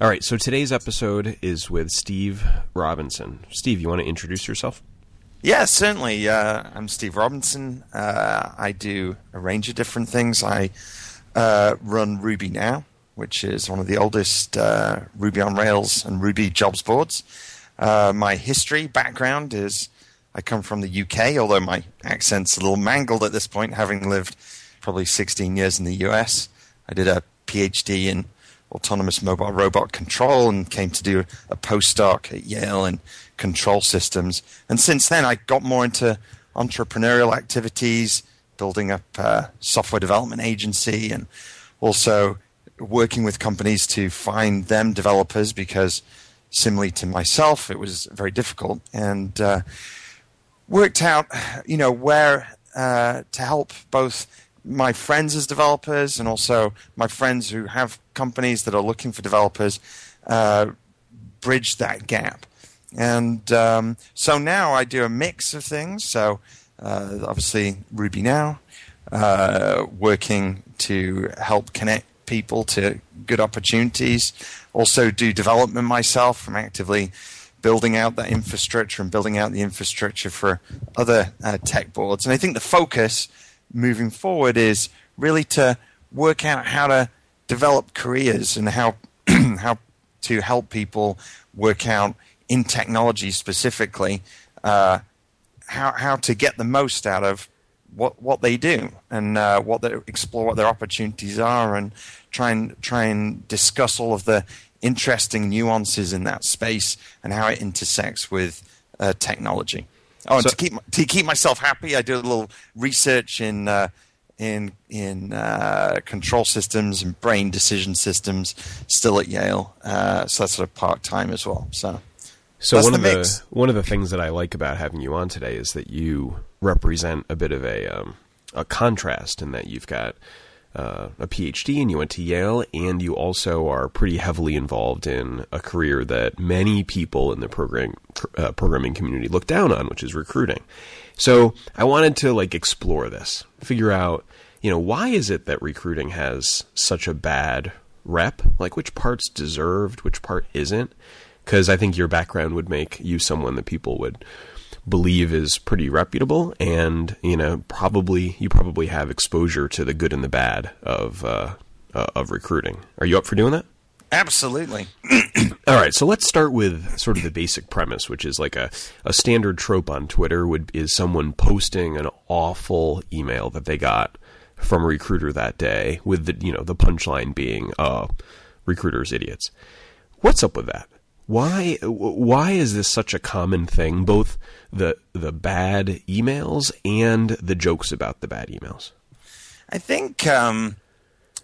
All right, so today's episode is with Steve Robinson. Steve, you want to introduce yourself? Yeah, certainly. Uh, I'm Steve Robinson. Uh, I do a range of different things. I uh, run Ruby Now, which is one of the oldest uh, Ruby on Rails and Ruby jobs boards. Uh, my history background is I come from the UK, although my accent's a little mangled at this point, having lived probably 16 years in the US. I did a PhD in autonomous mobile robot control and came to do a postdoc at Yale in control systems. And since then, I got more into entrepreneurial activities, building up a software development agency, and also working with companies to find them developers because, similarly to myself, it was very difficult. And uh, worked out, you know, where uh, to help both my friends as developers and also my friends who have companies that are looking for developers uh, bridge that gap. And um, so now I do a mix of things. So uh, obviously Ruby Now, uh, working to help connect people to good opportunities. Also do development myself. I'm actively building out that infrastructure and building out the infrastructure for other uh, tech boards. And I think the focus moving forward is really to work out how to develop careers and how how to help people work out in technology specifically uh, how how to get the most out of what what they do and uh, what they explore what their opportunities are and try and try and discuss all of the interesting nuances in that space and how it intersects with uh, technology. Oh, and so, to keep to keep myself happy, I do a little research in uh, in in uh, control systems and brain decision systems. Still at Yale, uh, so that's sort of part time as well. So, so one the of mix. the one of the things that I like about having you on today is that you represent a bit of a um, a contrast in that you've got uh, a PhD and you went to Yale, and you also are pretty heavily involved in a career that many people in the program, uh, programming community look down on, which is recruiting. So I wanted to like explore this, figure out, you know, why is it that recruiting has such a bad rep? Like which part's deserved, which part isn't? Because I think your background would make you someone that people would believe is pretty reputable, and you know probably you probably have exposure to the good and the bad of uh, uh, of recruiting. Are you up for doing that? Absolutely. All right, so let's start with sort of the basic premise, which is like a, a standard trope on Twitter would is someone posting an awful email that they got from a recruiter that day with the you know the punchline being uh recruiters idiots. What's up with that? Why why is this such a common thing? Both the the bad emails and the jokes about the bad emails. I think um,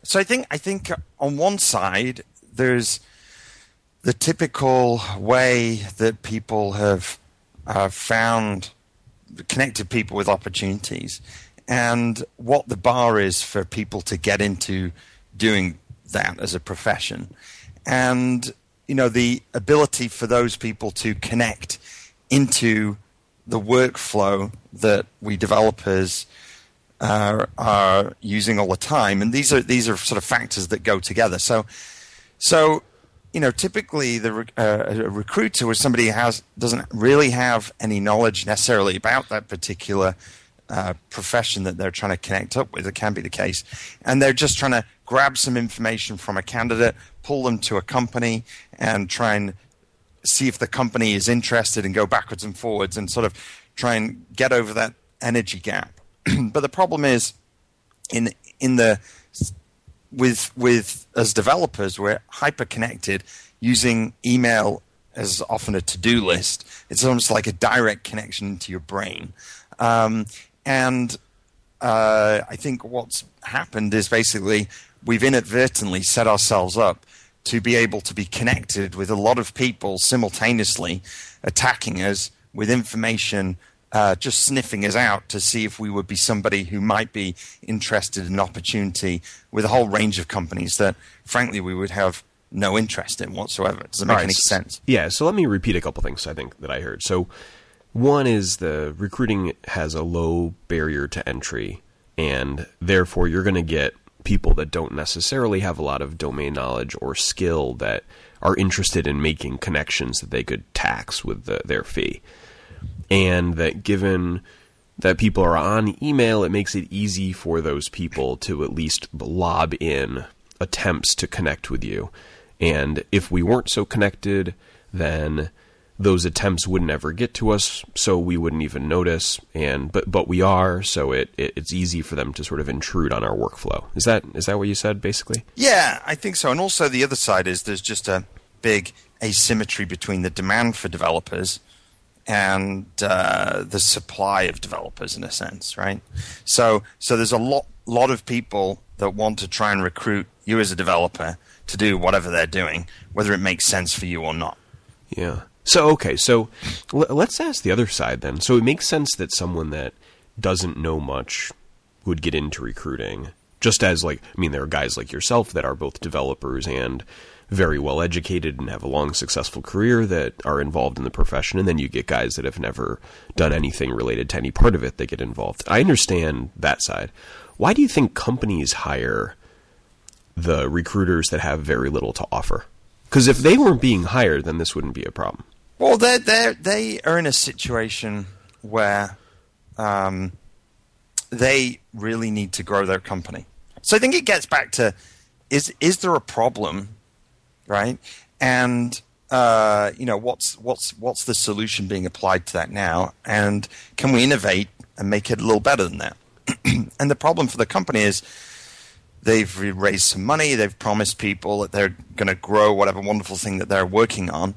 so. I think I think on one side there's the typical way that people have uh, found connected people with opportunities, and what the bar is for people to get into doing that as a profession, and you know the ability for those people to connect into the workflow that we developers are using all the time, and these are these are sort of factors that go together. So, so you know, typically the uh, a recruiter or somebody has doesn't really have any knowledge necessarily about that particular uh, profession that they're trying to connect up with. It can be the case, and they're just trying to grab some information from a candidate, pull them to a company, and try and see if the company is interested and go backwards and forwards and sort of try and get over that energy gap. but the problem is in in the with with as developers we're hyper connected using email as often a to-do list. It's almost like a direct connection into your brain. Um, and uh, I think what's happened is basically we've inadvertently set ourselves up to be able to be connected with a lot of people simultaneously attacking us with information, uh, just sniffing us out to see if we would be somebody who might be interested in an opportunity with a whole range of companies that, frankly, we would have no interest in whatsoever. Does it make right, any sense? Yeah. So let me repeat a couple things I think that I heard. So one is the recruiting has a low barrier to entry, and therefore you're going to get people that don't necessarily have a lot of domain knowledge or skill that are interested in making connections that they could tax with the, their fee. And that given that people are on email, it makes it easy for those people to at least lob in attempts to connect with you. And if we weren't so connected, then those attempts wouldn't ever get to us, so we wouldn't even notice. And but but we are, so it, it, it's easy for them to sort of intrude on our workflow. Is that is that what you said basically? Yeah, I think so. And also the other side is there's just a big asymmetry between the demand for developers and uh, the supply of developers, in a sense, right? So so there's a lot lot of people that want to try and recruit you as a developer to do whatever they're doing, whether it makes sense for you or not. Yeah. So okay, so l- let's ask the other side then. So it makes sense that someone that doesn't know much would get into recruiting, just as like I mean, there are guys like yourself that are both developers and very well educated and have a long successful career that are involved in the profession and then you get guys that have never done anything related to any part of it that get involved. I understand that side. Why do you think companies hire the recruiters that have very little to offer? Because if they weren't being hired, then this wouldn't be a problem. Well, they they they are in a situation where um, they really need to grow their company. So I think it gets back to is is there a problem, right? And uh, you know what's what's what's the solution being applied to that now? And can we innovate and make it a little better than that? and the problem for the company is they've raised some money, they've promised people that they're going to grow whatever wonderful thing that they're working on,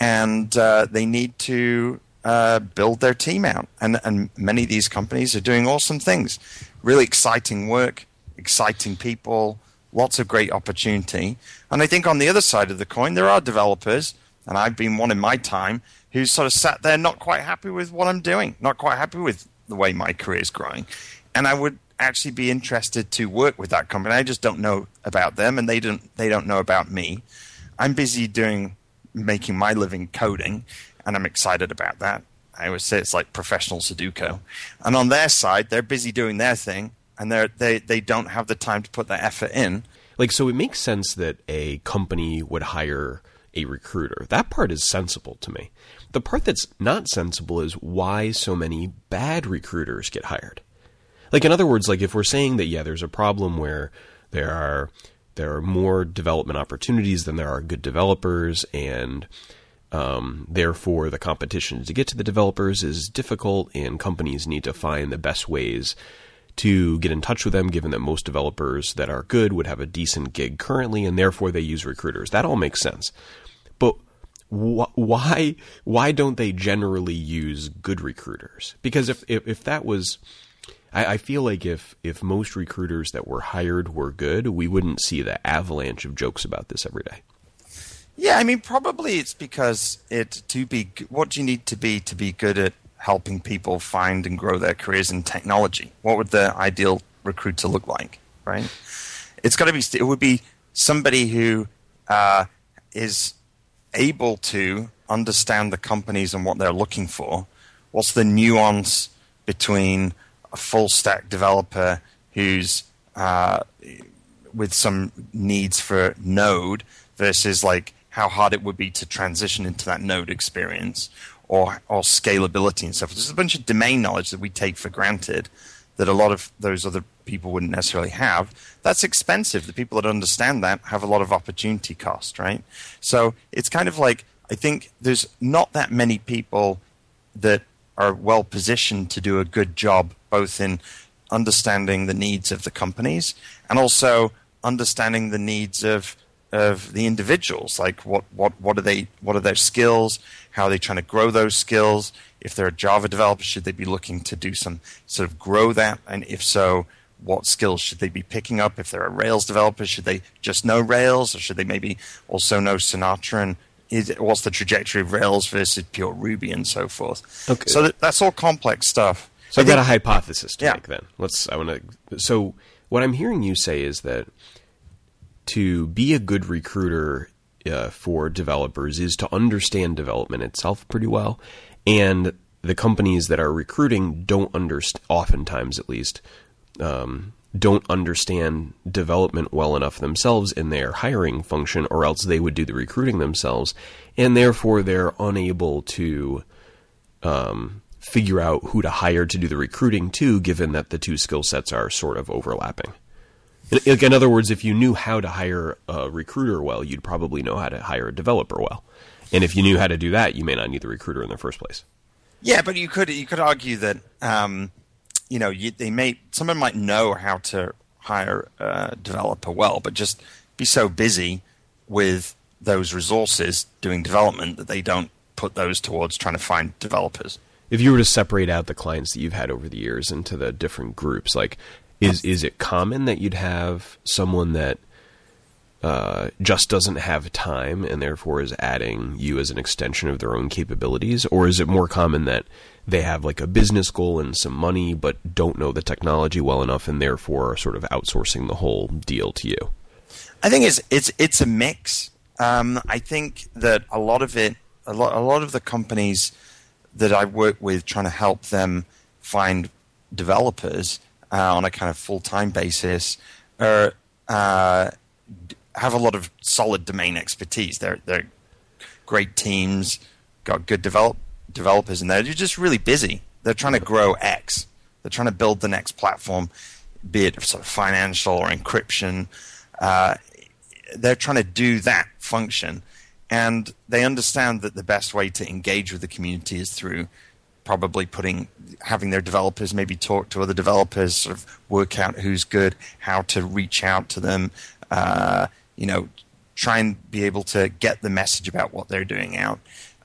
and uh, they need to uh, build their team out. And, and many of these companies are doing awesome things, really exciting work, exciting people, lots of great opportunity. And I think on the other side of the coin, there are developers, and I've been one in my time, who sort of sat there not quite happy with what I'm doing, not quite happy with the way my career is growing. And I would actually be interested to work with that company. I just don't know about them, and they don't they don't know about me. I'm busy doing making my living coding, and I'm excited about that. I always say it's like professional Sudoku. And on their side, they're busy doing their thing, and they they they don't have the time to put that effort in. Like so, it makes sense that a company would hire a recruiter. That part is sensible to me. The part that's not sensible is why so many bad recruiters get hired. Like in other words, like if we're saying that yeah, there's a problem where there are there are more development opportunities than there are good developers, and um, therefore the competition to get to the developers is difficult, and companies need to find the best ways to get in touch with them, given that most developers that are good would have a decent gig currently, and therefore they use recruiters. That all makes sense. But wh- why why don't they generally use good recruiters? Because if if, if that was I, I feel like if if most recruiters that were hired were good, we wouldn't see the avalanche of jokes about this every day. Yeah, I mean, probably it's because it to be what do you need to be to be good at helping people find and grow their careers in technology? What would the ideal recruiter look like? Right? It's got to be. It would be somebody who uh, is able to understand the companies and what they're looking for. What's the nuance between a full stack developer who's uh, with some needs for Node versus like how hard it would be to transition into that Node experience or or scalability and stuff. There's a bunch of domain knowledge that we take for granted that a lot of those other people wouldn't necessarily have. That's expensive. The people that understand that have a lot of opportunity cost, right? So it's kind of like I think there's not that many people that are well positioned to do a good job both in understanding the needs of the companies and also understanding the needs of of the individuals like what what what are they what are their skills how are they trying to grow those skills if they're a java developer should they be looking to do some sort of grow that and if so what skills should they be picking up if they're a rails developer should they just know rails or should they maybe also know sinatra and is, what's the trajectory of Rails versus pure Ruby and so forth. Okay. So that, that's all complex stuff. So I've got a hypothesis to yeah. make then. Let's. I want to. So what I'm hearing you say is that to be a good recruiter uh, for developers is to understand development itself pretty well, and the companies that are recruiting don't understand, oftentimes at least, um, don't understand development well enough themselves in their hiring function, or else they would do the recruiting themselves, and therefore they're unable to um, figure out who to hire to do the recruiting too, given that the two skill sets are sort of overlapping. In, other words, if you knew how to hire a recruiter well, you'd probably know how to hire a developer well. And if you knew how to do that, you may not need the recruiter in the first place. Yeah, but you could you could argue that um, you know you, they may someone might know how to hire a developer well, but just be so busy with those resources doing development that they don't put those towards trying to find developers. If you were to separate out the clients that you've had over the years into the different groups, like is is it common that you'd have someone that uh, just doesn't have time and therefore is adding you as an extension of their own capabilities? Or is it more common that they have like a business goal and some money but don't know the technology well enough and therefore are sort of outsourcing the whole deal to you? I think it's it's it's a mix. Um, I think that a lot of it, a lot, a lot of the companies that I work with, trying to help them find developers uh, on a kind of full time basis, are uh, have a lot of solid domain expertise. They're they're great teams, got good develop developers in there. They're just really busy. They're trying to grow X. They're trying to build the next platform, be it sort of financial or encryption. Uh, they're trying to do that function, and they understand that the best way to engage with the community is through probably putting having their developers maybe talk to other developers, sort of work out who's good, how to reach out to them. Uh, you know, try and be able to get the message about what they're doing out.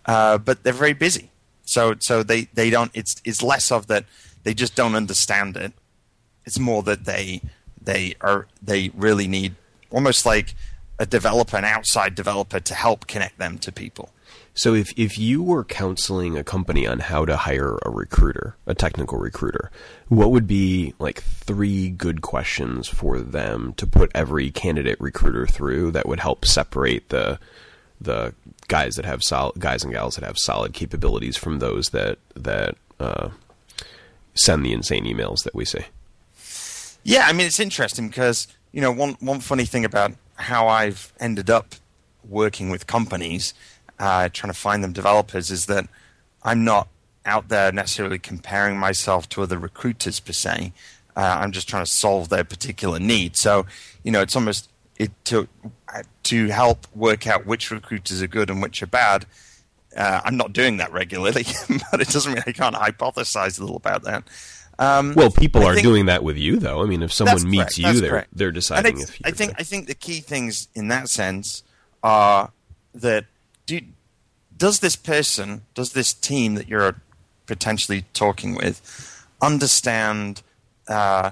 Uh, but they're very busy, so so they, they don't. It's it's less of that they just don't understand it. It's more that they they are they really need almost like a developer, an outside developer, to help connect them to people. So if if you were counseling a company on how to hire a recruiter, a technical recruiter, what would be like three good questions for them to put every candidate recruiter through that would help separate the the guys that have solid guys and gals that have solid capabilities from those that that uh, send the insane emails that we see. Yeah, I mean it's interesting because you know one one funny thing about how I've ended up working with companies uh, trying to find them developers is that I'm not out there necessarily comparing myself to other recruiters per se. Uh, I'm just trying to solve their particular need. So, you know, it's almost it, to to help work out which recruiters are good and which are bad. Uh, I'm not doing that regularly, but it doesn't mean I can't hypothesize a little about that. Um, well, people I are think, doing that with you, though. I mean, if someone meets correct, you, they're correct. they're deciding if. I think I think the key things in that sense are that do, does this person, does this team that you're potentially talking with, understand? Uh,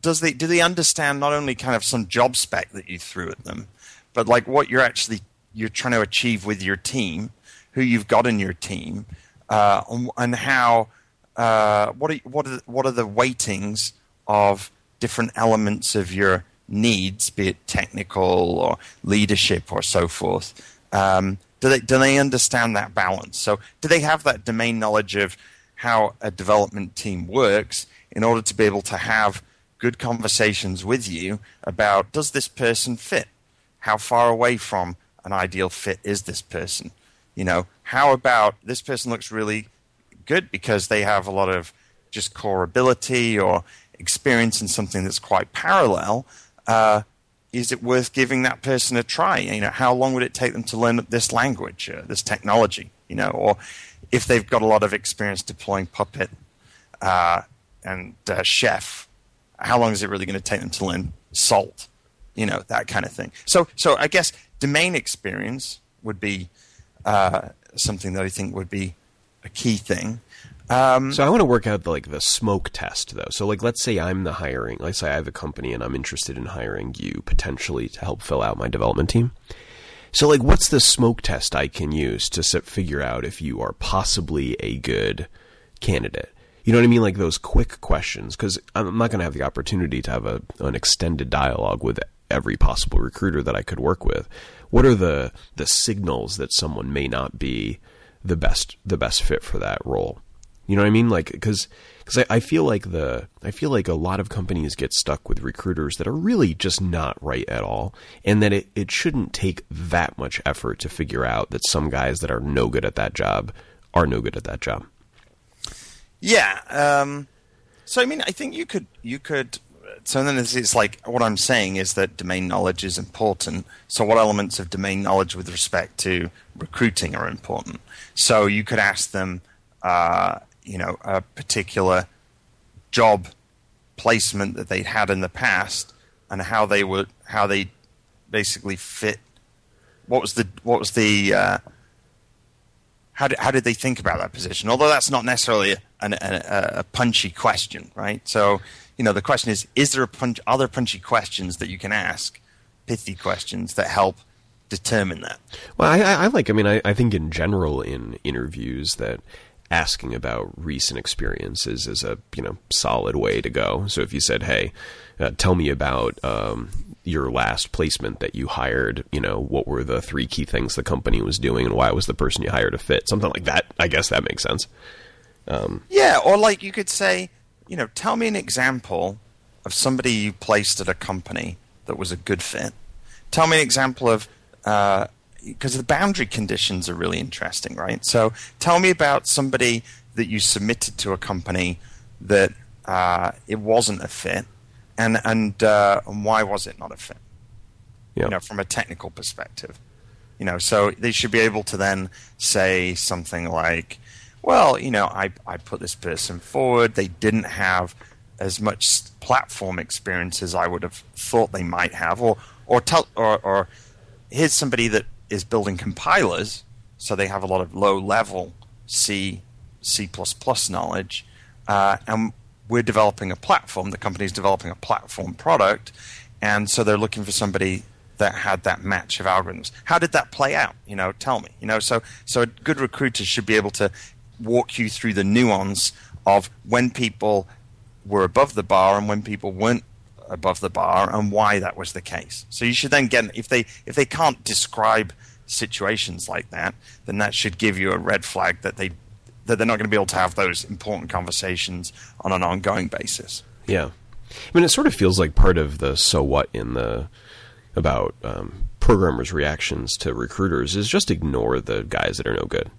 does they do they understand not only kind of some job spec that you threw at them, but like what you're actually you're trying to achieve with your team, who you've got in your team, uh, and how uh, what are what are what are the weightings of different elements of your needs, be it technical or leadership or so forth. Um, do they do they understand that balance? So do they have that domain knowledge of how a development team works in order to be able to have good conversations with you about does this person fit? How far away from an ideal fit is this person? You know, how about this person looks really good because they have a lot of just core ability or experience in something that's quite parallel. Uh, is it worth giving that person a try? You know, how long would it take them to learn this language, uh, this technology? You know, or if they've got a lot of experience deploying Puppet uh, and uh, Chef, how long is it really going to take them to learn Salt? You know, that kind of thing. So, so I guess domain experience would be uh, something that I think would be a key thing. Um, so I want to work out the, like the smoke test though. So like let's say I'm the hiring. Let's say I have a company and I'm interested in hiring you potentially to help fill out my development team. So like what's the smoke test I can use to figure out if you are possibly a good candidate? You know what I mean? Like those quick questions because I'm not going to have the opportunity to have a, an extended dialogue with every possible recruiter that I could work with. What are the the signals that someone may not be the best the best fit for that role? You know what I mean? Like because because I, I feel like the I feel like a lot of companies get stuck with recruiters that are really just not right at all, and that it, it shouldn't take that much effort to figure out that some guys that are no good at that job are no good at that job. Yeah. Um, so I mean, I think you could you could. So then it's, it's like what I'm saying is that domain knowledge is important. So what elements of domain knowledge with respect to recruiting are important? So you could ask them, uh, you know, a particular job placement that they'd had in the past and how they would how they basically fit. What was the what was the uh, how did, how did they think about that position? Although that's not necessarily a, a, a, punchy question, right? So, you know, the question is: Is there a punch, other punchy questions that you can ask, pithy questions that help determine that? Well, I, I like. I mean, I, I think in general in interviews that asking about recent experiences is a you know solid way to go. So if you said, "Hey, uh, tell me about um, your last placement that you hired," you know, what were the three key things the company was doing, and why was the person you hired a fit? Something like that. I guess that makes sense. Um, yeah, or like you could say, you know, tell me an example of somebody you placed at a company that was a good fit. Tell me an example of uh, because the boundary conditions are really interesting, right? So tell me about somebody that you submitted to a company that uh, it wasn't a fit, and and uh, and why was it not a fit? Yep. You know, from a technical perspective. You know, so they should be able to then say something like, "Well, you know, I I put this person forward. They didn't have as much platform experience as I would have thought they might have, or or tell or, or here's somebody that is building compilers, so they have a lot of low level C, C knowledge, uh, and we're developing a platform. The company is developing a platform product, and so they're looking for somebody that had that match of algorithms. How did that play out? You know, tell me. You know, so so a good recruiter should be able to walk you through the nuance of when people were above the bar and when people weren't above the bar and why that was the case. So you should then get if they if they can't describe situations like that, then that should give you a red flag that they that they're not going to be able to have those important conversations on an ongoing basis. Yeah, I mean, it sort of feels like part of the so what in the about um, programmers' reactions to recruiters is just ignore the guys that are no good.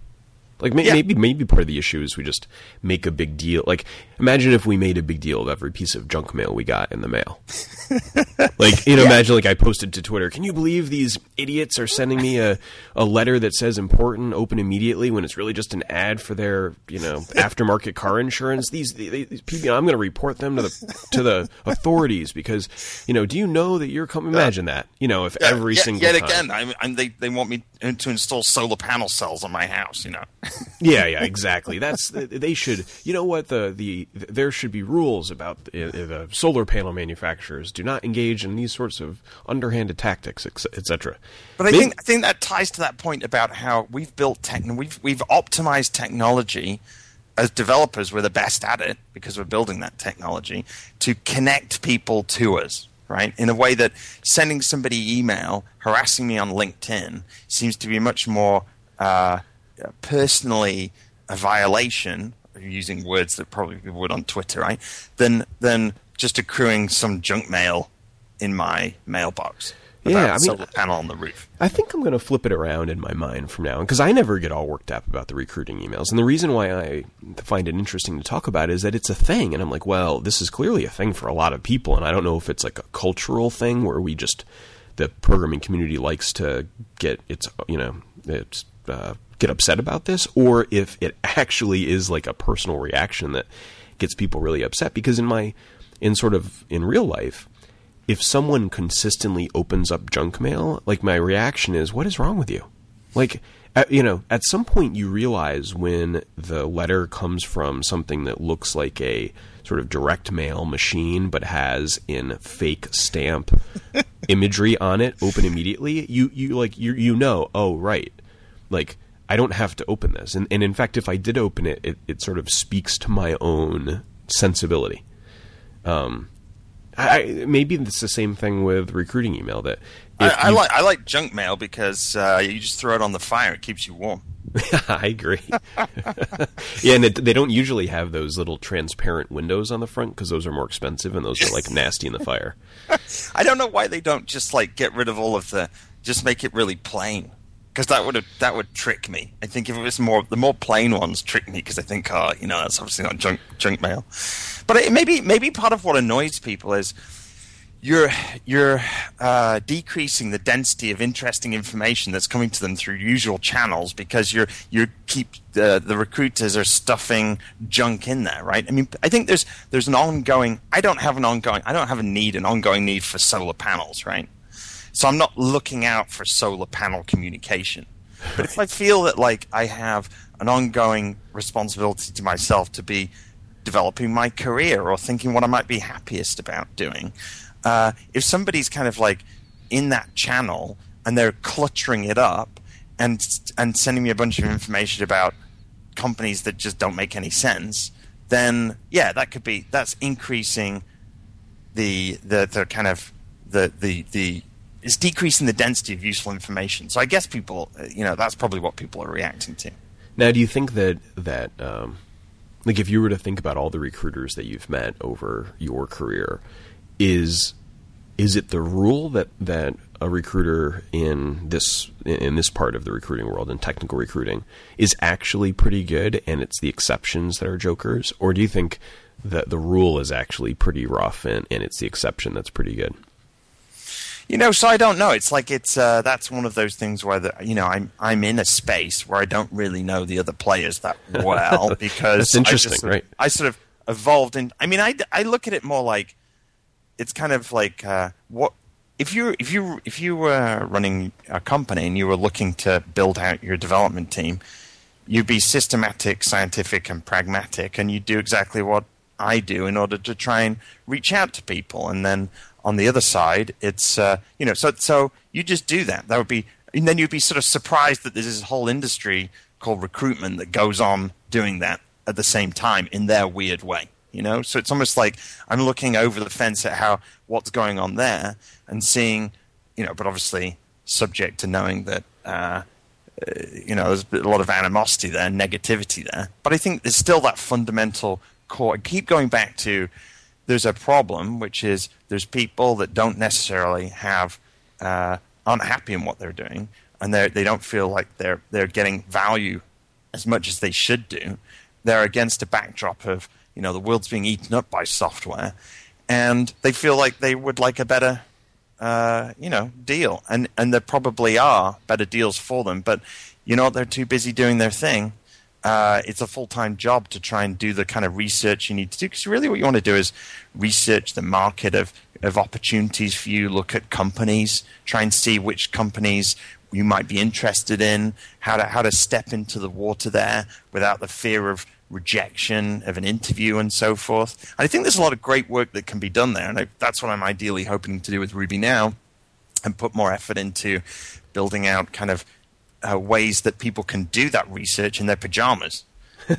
Like may- yeah. maybe maybe part of the issue is we just make a big deal. Like imagine if we made a big deal of every piece of junk mail we got in the mail. like you know, yeah. imagine like I posted to Twitter. Can you believe these idiots are sending me a, a letter that says important, open immediately when it's really just an ad for their you know aftermarket car insurance? These, these people, I'm going to report them to the to the authorities because you know. Do you know that you're coming? Imagine that. You know, if yeah, every single yet time, again, I'm, I'm, they they want me to install solar panel cells on my house. You know. Yeah, yeah, exactly. That's they should. You know what? The the there should be rules about the, the solar panel manufacturers do not engage in these sorts of underhanded tactics, etc. But I think I think that ties to that point about how we've built tech, we've we've optimized technology as developers. We're the best at it because we're building that technology to connect people to us, right? In a way that sending somebody email, harassing me on LinkedIn seems to be much more uh, personally a violation, using words that probably people would on Twitter, right? Than than just accruing some junk mail in my mailbox. Yeah, I mean, solar panel on the roof. I think I'm going to flip it around in my mind from now on because I never get all worked up about the recruiting emails, and the reason why I find it interesting to talk about is that it's a thing, and I'm like, well, this is clearly a thing for a lot of people, and I don't know if it's like a cultural thing where we just the programming community likes to get its you know its uh, get upset about this or if it actually is like a personal reaction that gets people really upset. Because in my in sort of in real life if someone consistently opens up junk mail like my reaction is what is wrong with you? Like at, you know at some point you realize when the letter comes from something that looks like a sort of direct mail machine but has in fake stamp imagery on it open immediately you you like you you know oh right. Like I don't have to open this. And, and in fact, if I did open it, it, it sort of speaks to my own sensibility. Um, I, maybe it's the same thing with recruiting email. That I, I, like I like junk mail because uh, you just throw it on the fire; it keeps you warm. I agree. yeah, and it, they don't usually have those little transparent windows on the front because those are more expensive and those are like nasty in the fire. I don't know why they don't just like get rid of all of the, just make it really plain because that would that would trick me. I think if it was more the more plain ones trick me because I think, oh, you know, that's obviously not junk junk mail. But it, maybe maybe part of what annoys people is you're you're uh, decreasing the density of interesting information that's coming to them through usual channels because you're you keep the the recruiters are stuffing junk in there, right? I mean, I think there's there's an ongoing. I don't have an ongoing. I don't have a need an ongoing need for solar panels, right? So I'm not looking out for solar panel communication. But if I feel that like I have an ongoing responsibility to myself to be developing my career or thinking what I might be happiest about doing, uh, if somebody's kind of like in that channel and they're cluttering it up and and sending me a bunch of information about companies that just don't make any sense, then yeah, that could be that's increasing the the the kind of the the the it's decreasing the density of useful information. So I guess people, you know, that's probably what people are reacting to. Now, do you think that that um, like if you were to think about all the recruiters that you've met over your career, is is it the rule that that a recruiter in this in this part of the recruiting world in technical recruiting is actually pretty good and it's the exceptions that are jokers or do you think that the rule is actually pretty rough and, and it's the exception that's pretty good you know, so I don't know. It's like it's uh, that's one of those things where the, you know I'm I'm in a space where I don't really know the other players that well because that's interesting, I just, right? I sort of evolved in. I mean, I, I look at it more like it's kind of like uh, what if you if you if you were running a company and you were looking to build out your development team, you'd be systematic, scientific, and pragmatic, and you'd do exactly what I do in order to try and reach out to people, and then on the other side, it's uh, you know, so so you just do that. That would be, and then you'd be sort of surprised that there's this whole industry called recruitment that goes on doing that at the same time in their weird way. You know, so it's almost like I'm looking over the fence at how what's going on there and seeing, you know, but obviously subject to knowing that. Uh, uh you know, there's a lot of animosity there, negativity there. But I think there's still that fundamental core. I keep going back to there's a problem, which is there's people that don't necessarily have uh, aren't happy in what they're doing, and they they don't feel like they're they're getting value as much as they should do. They're against a backdrop of you know the world's being eaten up by software, and they feel like they would like a better uh, you know deal, and and there probably are better deals for them, but you know they're too busy doing their thing uh, it's a full time job to try and do the kind of research you need to do. Because really, what you want to do is research the market of, of opportunities for you, look at companies, try and see which companies you might be interested in, how to, how to step into the water there without the fear of rejection of an interview and so forth. And I think there's a lot of great work that can be done there. And I, that's what I'm ideally hoping to do with Ruby now and put more effort into building out kind of uh, ways that people can do that research in their pajamas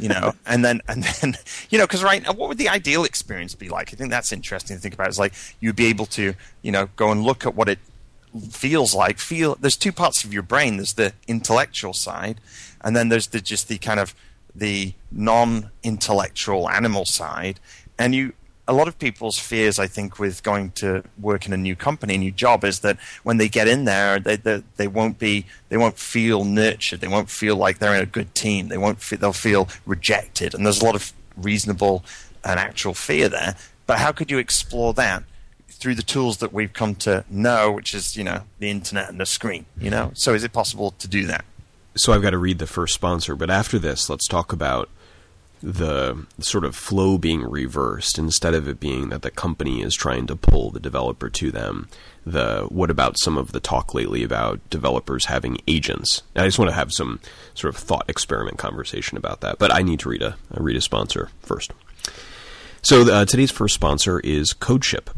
you know? And then and then you know because right now what would the ideal experience be like? I think that's interesting to think about. It's like you'd be able to you know go and look at what it feels like. Feel there's two parts of your brain. There's the intellectual side and then there's the just the kind of the non-intellectual animal side. And you a lot of people's fears, I think, with going to work in a new company, a new job, is that when they get in there, they they, they won't be, they won't feel nurtured. They won't feel like they're in a good team. They won't, feel, they'll feel rejected. And there's a lot of reasonable and actual fear there. But how could you explore that through the tools that we've come to know, which is you know the internet and the screen? You know, so is it possible to do that? So I've got to read the first sponsor, but after this, let's talk about the sort of flow being reversed instead of it being that the company is trying to pull the developer to them the what about some of the talk lately about developers having agents i just want to have some sort of thought experiment conversation about that but i need to read a, read a sponsor first so uh, today's first sponsor is codeship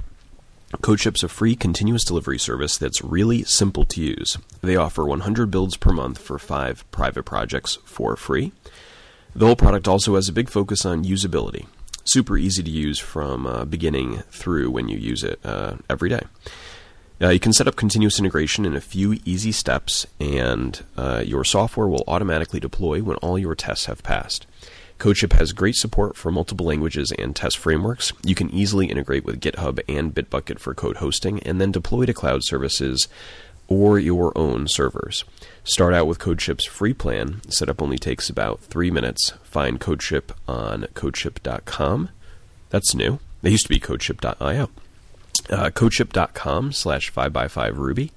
CodeShip's a free continuous delivery service that's really simple to use. They offer 100 builds per month for five private projects for free. The whole product also has a big focus on usability. Super easy to use from uh, beginning through when you use it uh, every day. Uh, you can set up continuous integration in a few easy steps, and uh, your software will automatically deploy when all your tests have passed. CodeShip has great support for multiple languages and test frameworks. You can easily integrate with GitHub and Bitbucket for code hosting, and then deploy to cloud services or your own servers. Start out with CodeShip's free plan. Setup only takes about three minutes. Find CodeShip on CodeShip.com. That's new. They used to be CodeShip.io. Uh, CodeShip.com slash 5x5Ruby.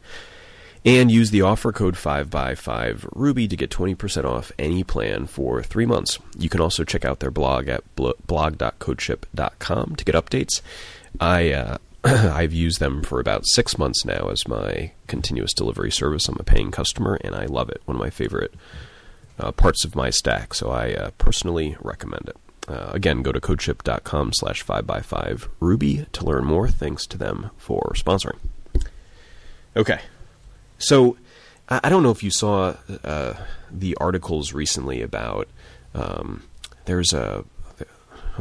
And use the offer code 5x5Ruby to get 20% off any plan for three months. You can also check out their blog at blog.codeship.com to get updates. I uh, I've used them for about six months now as my continuous delivery service. I'm a paying customer, and I love it. One of my favorite uh, parts of my stack, so I uh, personally recommend it. Uh, again, go to codeship.com slash 5x5 Ruby to learn more. Thanks to them for sponsoring. Okay. So, I, I don't know if you saw uh, the articles recently about um, there's a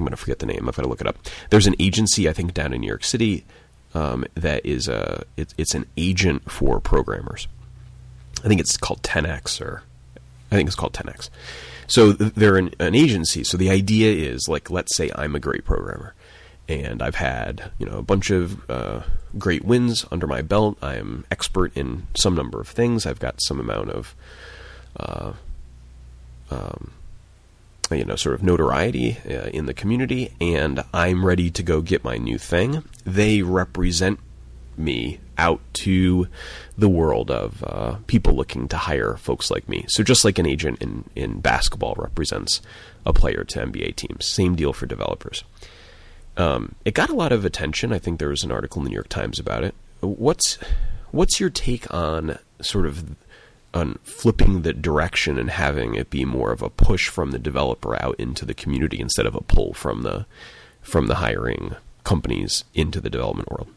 I'm going to forget the name. I've got to look it up. There's an agency, I think, down in New York City um, that is a it, it's an agent for programmers. I think it's called 10x, or I think it's called 10x. So they're an, an agency. So the idea is like, let's say I'm a great programmer, and I've had you know a bunch of uh, great wins under my belt. I am expert in some number of things. I've got some amount of uh, um, you know, sort of notoriety uh, in the community, and I'm ready to go get my new thing. They represent me out to the world of uh, people looking to hire folks like me. So just like an agent in, in basketball represents a player to NBA teams, same deal for developers. Um, it got a lot of attention. I think there was an article in the New York Times about it. What's what's your take on sort of on flipping the direction and having it be more of a push from the developer out into the community instead of a pull from the from the hiring companies into the development world.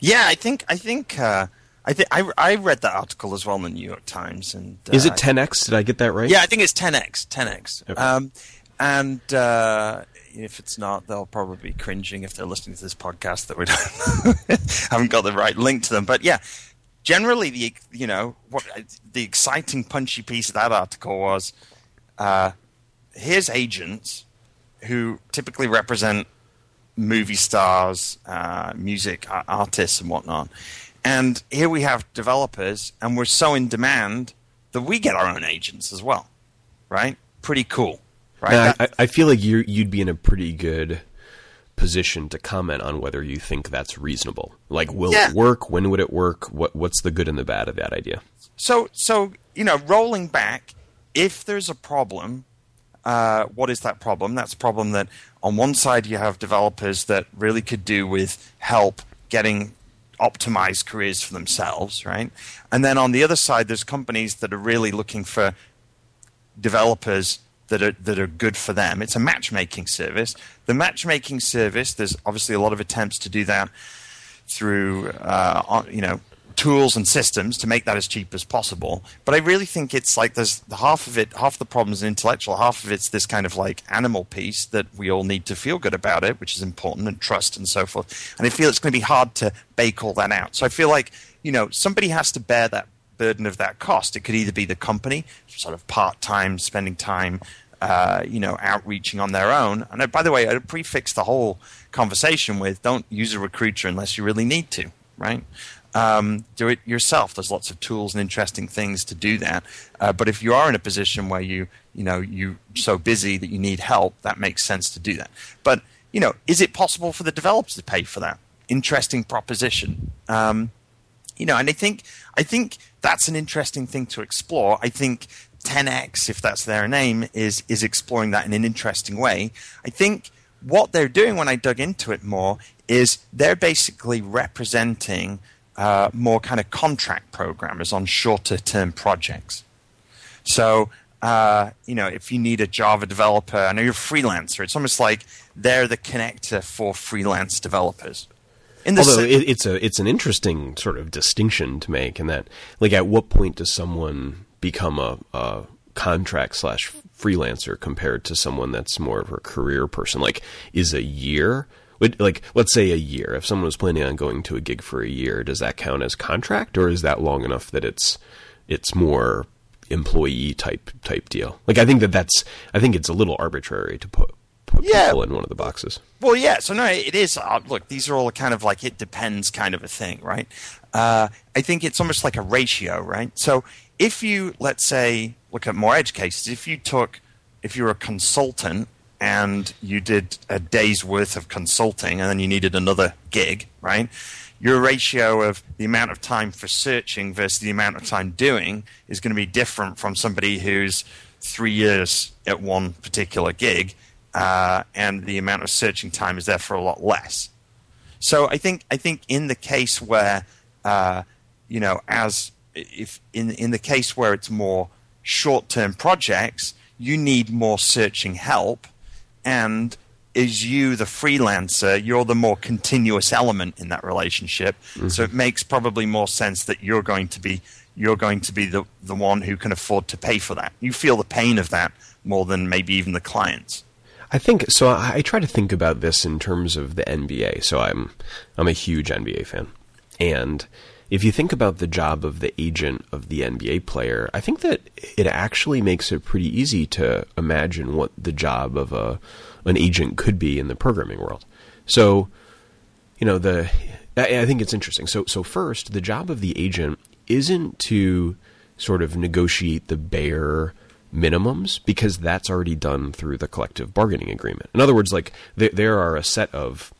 Yeah, I think I think uh, I think I, I read that article as well in the New York Times. And uh, is it 10x? Did I get that right? Yeah, I think it's 10x. 10x. Okay. Um, and uh, if it's not, they'll probably be cringing if they're listening to this podcast that we don't haven't got the right link to them. But yeah, generally the you know what the exciting punchy piece of that article was uh, here's agents who typically represent movie stars, uh, music artists, and whatnot. And here we have developers, and we're so in demand that we get our own agents as well, right? Pretty cool, right? I, I, feel like you you would be in a pretty good position to comment on whether you think that's reasonable. Like, will yeah. it work? When would it work? What What's the good and the bad of that idea? So, so you know, rolling back, if there's a problem, uh, what is that problem? That's a problem that on one side you have developers that really could do with help getting optimized careers for themselves, right? And then on the other side, there's companies that are really looking for developers that are that are good for them. It's a matchmaking service. The matchmaking service, there's obviously a lot of attempts to do that through uh, you know tools and systems to make that as cheap as possible. But I really think it's like there's half of it, half the problem is intellectual, half of it's this kind of like animal piece that we all need to feel good about it, which is important, and trust and so forth. And I feel it's going to be hard to bake all that out. So I feel like you know somebody has to bear that burden of that cost. It could either be the company, sort of part time, spending time, uh, you know, outreaching on their own. And by the way, I prefix the whole conversation with don't use a recruiter unless you really need to, right? Um, do it yourself. There's lots of tools and interesting things to do that. Uh, but if you are in a position where you, you know, you're so busy that you need help, that makes sense to do that. But, you know, is it possible for the developers to pay for that? Interesting proposition. Um, you know, and I think I think that's an interesting thing to explore. I think 10x, if that's their name, is is exploring that in an interesting way. I think what they're doing when I dug into it more is they're basically representing uh, more kind of contract programmers on shorter term projects. So, uh, you know, if you need a Java developer, I know you're a freelancer, it's almost like they're the connector for freelance developers. Although it, it's a it's an interesting sort of distinction to make in that, like, at what point does someone become a, a contract slash freelancer compared to someone that's more of a career person? Like, is a year like, let's say a year. If someone was planning on going to a gig for a year, does that count as contract, or is that long enough that it's it's more employee type type deal? Like, I think that that's I think it's a little arbitrary to put put Yeah. people in one of the boxes. Well, yeah. So no, it is. Uh, look, these are all kind of like it depends kind of a thing, right? Uh, I think it's almost like a ratio, right? So if you let's say look at more edge cases, if you took if you're a consultant and you did a day's worth of consulting and then you needed another gig, right? Your ratio of the amount of time for searching versus the amount of time doing is going to be different from somebody who's three years at one particular gig uh, and the amount of searching time is therefore a lot less. So I think I think in the case where uh, you know as if in in the case where it's more short term projects, you need more searching help, and is you the freelancer, you're the more continuous element in that relationship. So it makes probably more sense that you're going to be you're going to be the the one who can afford to pay for that. You feel the pain of that more than maybe even the clients. I think so. I, I try to think about this in terms of the NBA. So I'm I'm a huge NBA fan, and if you think about the job of the agent of the NBA player, I think that it actually makes it pretty easy to imagine what the job of a an agent could be in the programming world. So, you know, the I I think it's interesting. So so first, the job of the agent isn't to sort of negotiate the bare minimums because that's already done through the collective bargaining agreement. In other words, like there, there are a set of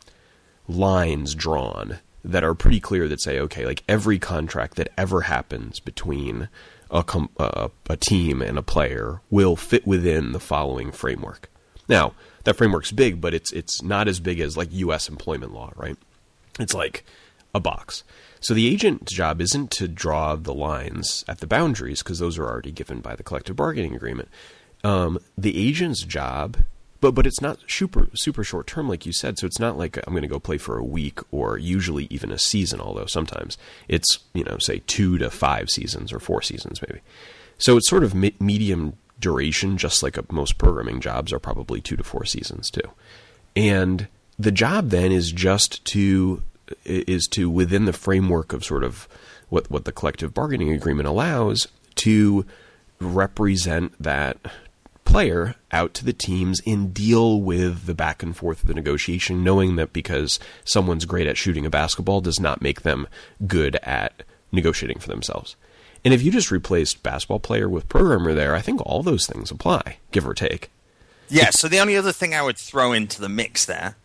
lines drawn that are pretty clear that say, okay, like every contract that ever happens between a, com- uh, a team and a player will fit within the following framework. Now, that framework's big, but it's it's not as big as like U.S. employment law, right? It's like a box. So the agent's job isn't to draw the lines at the boundaries because those are already given by the collective bargaining agreement. Um, the agent's job, but but it's not super super short term like you said. So it's not like I'm going to go play for a week or usually even a season. Although sometimes it's you know say two to five seasons or four seasons maybe. So it's sort of me- medium duration, just like a, most programming jobs are probably two to four seasons too. And the job then is just to is to within the framework of sort of what what the collective bargaining agreement allows to represent that player out to the teams and deal with the back and forth of the negotiation, knowing that because someone's great at shooting a basketball does not make them good at negotiating for themselves. And if you just replaced basketball player with programmer there, I think all those things apply, give or take. Yeah, so the only other thing I would throw into the mix there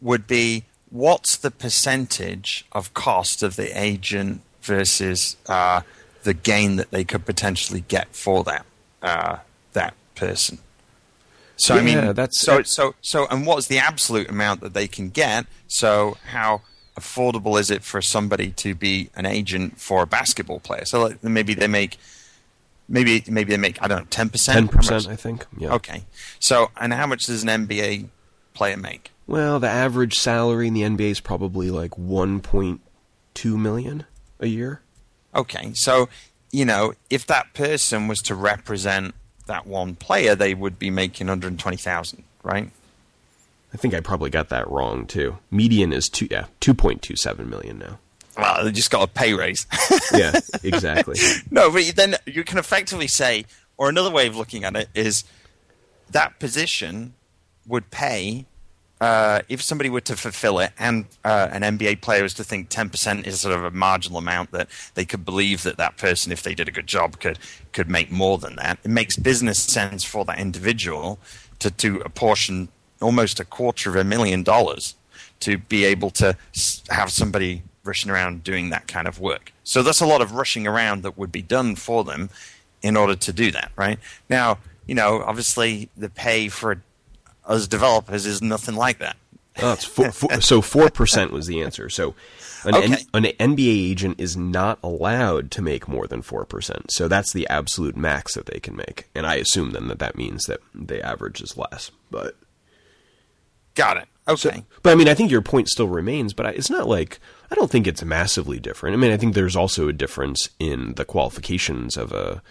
would be what's the percentage of cost of the agent versus uh, the gain that they could potentially get for that uh, that person. So I mean, that's- so so so, and what's the absolute amount that they can get? So how affordable is it for somebody to be an agent for a basketball player? So like, maybe they make. Maybe maybe they make I don't know ten percent. Ten percent, I think. Yeah. Okay. So, and how much does an NBA player make? Well, the average salary in the NBA is probably like 1.2 million a year. Okay. So, you know, if that person was to represent that one player, they would be making 120,000, right? I think I probably got that wrong too. Median is two, yeah, 2.27 million now. Well, they just got a pay raise. Yeah, exactly. no, but then you can effectively say, or another way of looking at it is that position would pay uh, if somebody were to fulfill it, and uh, an NBA player was to think ten percent is sort of a marginal amount that they could believe that that person, if they did a good job, could could make more than that. It makes business sense for that individual to to apportion almost a quarter of a million dollars to be able to have somebody rushing around doing that kind of work. So that's a lot of rushing around that would be done for them in order to do that, right? Now, you know, obviously the pay for us developers is nothing like that. Oh, it's four, four, so four percent was the answer. So an, N- an NBA agent is not allowed to make more than four percent. So that's the absolute max that they can make. And I assume then that that means that the average is less. But Got it. So- Okay. but I mean, I think your point still remains, but I, it's not like I don't think it's massively different. I mean, I think there's also a difference in the qualifications of a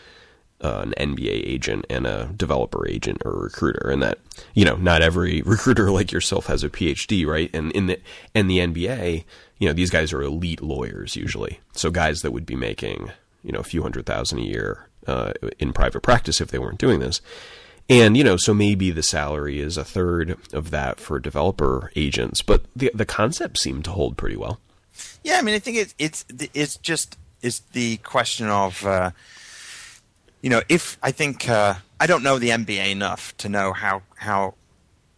uh, an NBA agent and a developer agent or recruiter, and that you know not every recruiter like yourself has a PhD, right? And in the and the NBA, you know these guys are elite lawyers usually, so guys that would be making you know a few hundred thousand a year uh, in private practice if they weren't doing this. And you know, so maybe the salary is a third of that for developer agents, but the the concept seemed to hold pretty well. Yeah, I mean, I think it's it's it's just is the question of uh, you know if I think uh, I don't know the NBA enough to know how how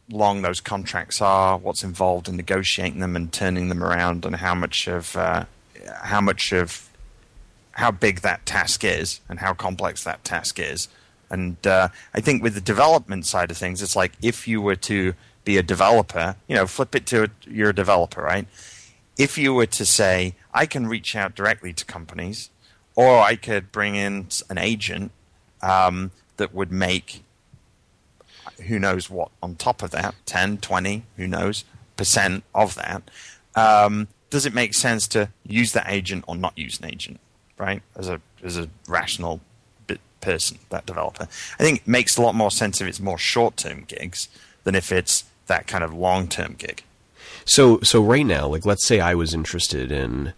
long those contracts are, what's involved in negotiating them and turning them around, and how much of uh, how much of how big that task is and how complex that task is. And uh, I think with the development side of things, it's like if you were to be a developer, you know, flip it to you're a developer, right? If you were to say, I can reach out directly to companies, or I could bring in an agent um, that would make who knows what on top of that 10 20 who knows percent of that. Um, does it make sense to use that agent or not use an agent right? As a as a rational person that developer. I think it makes a lot more sense if it's more short-term gigs than if it's that kind of long-term gig. So so right now like let's say i was interested in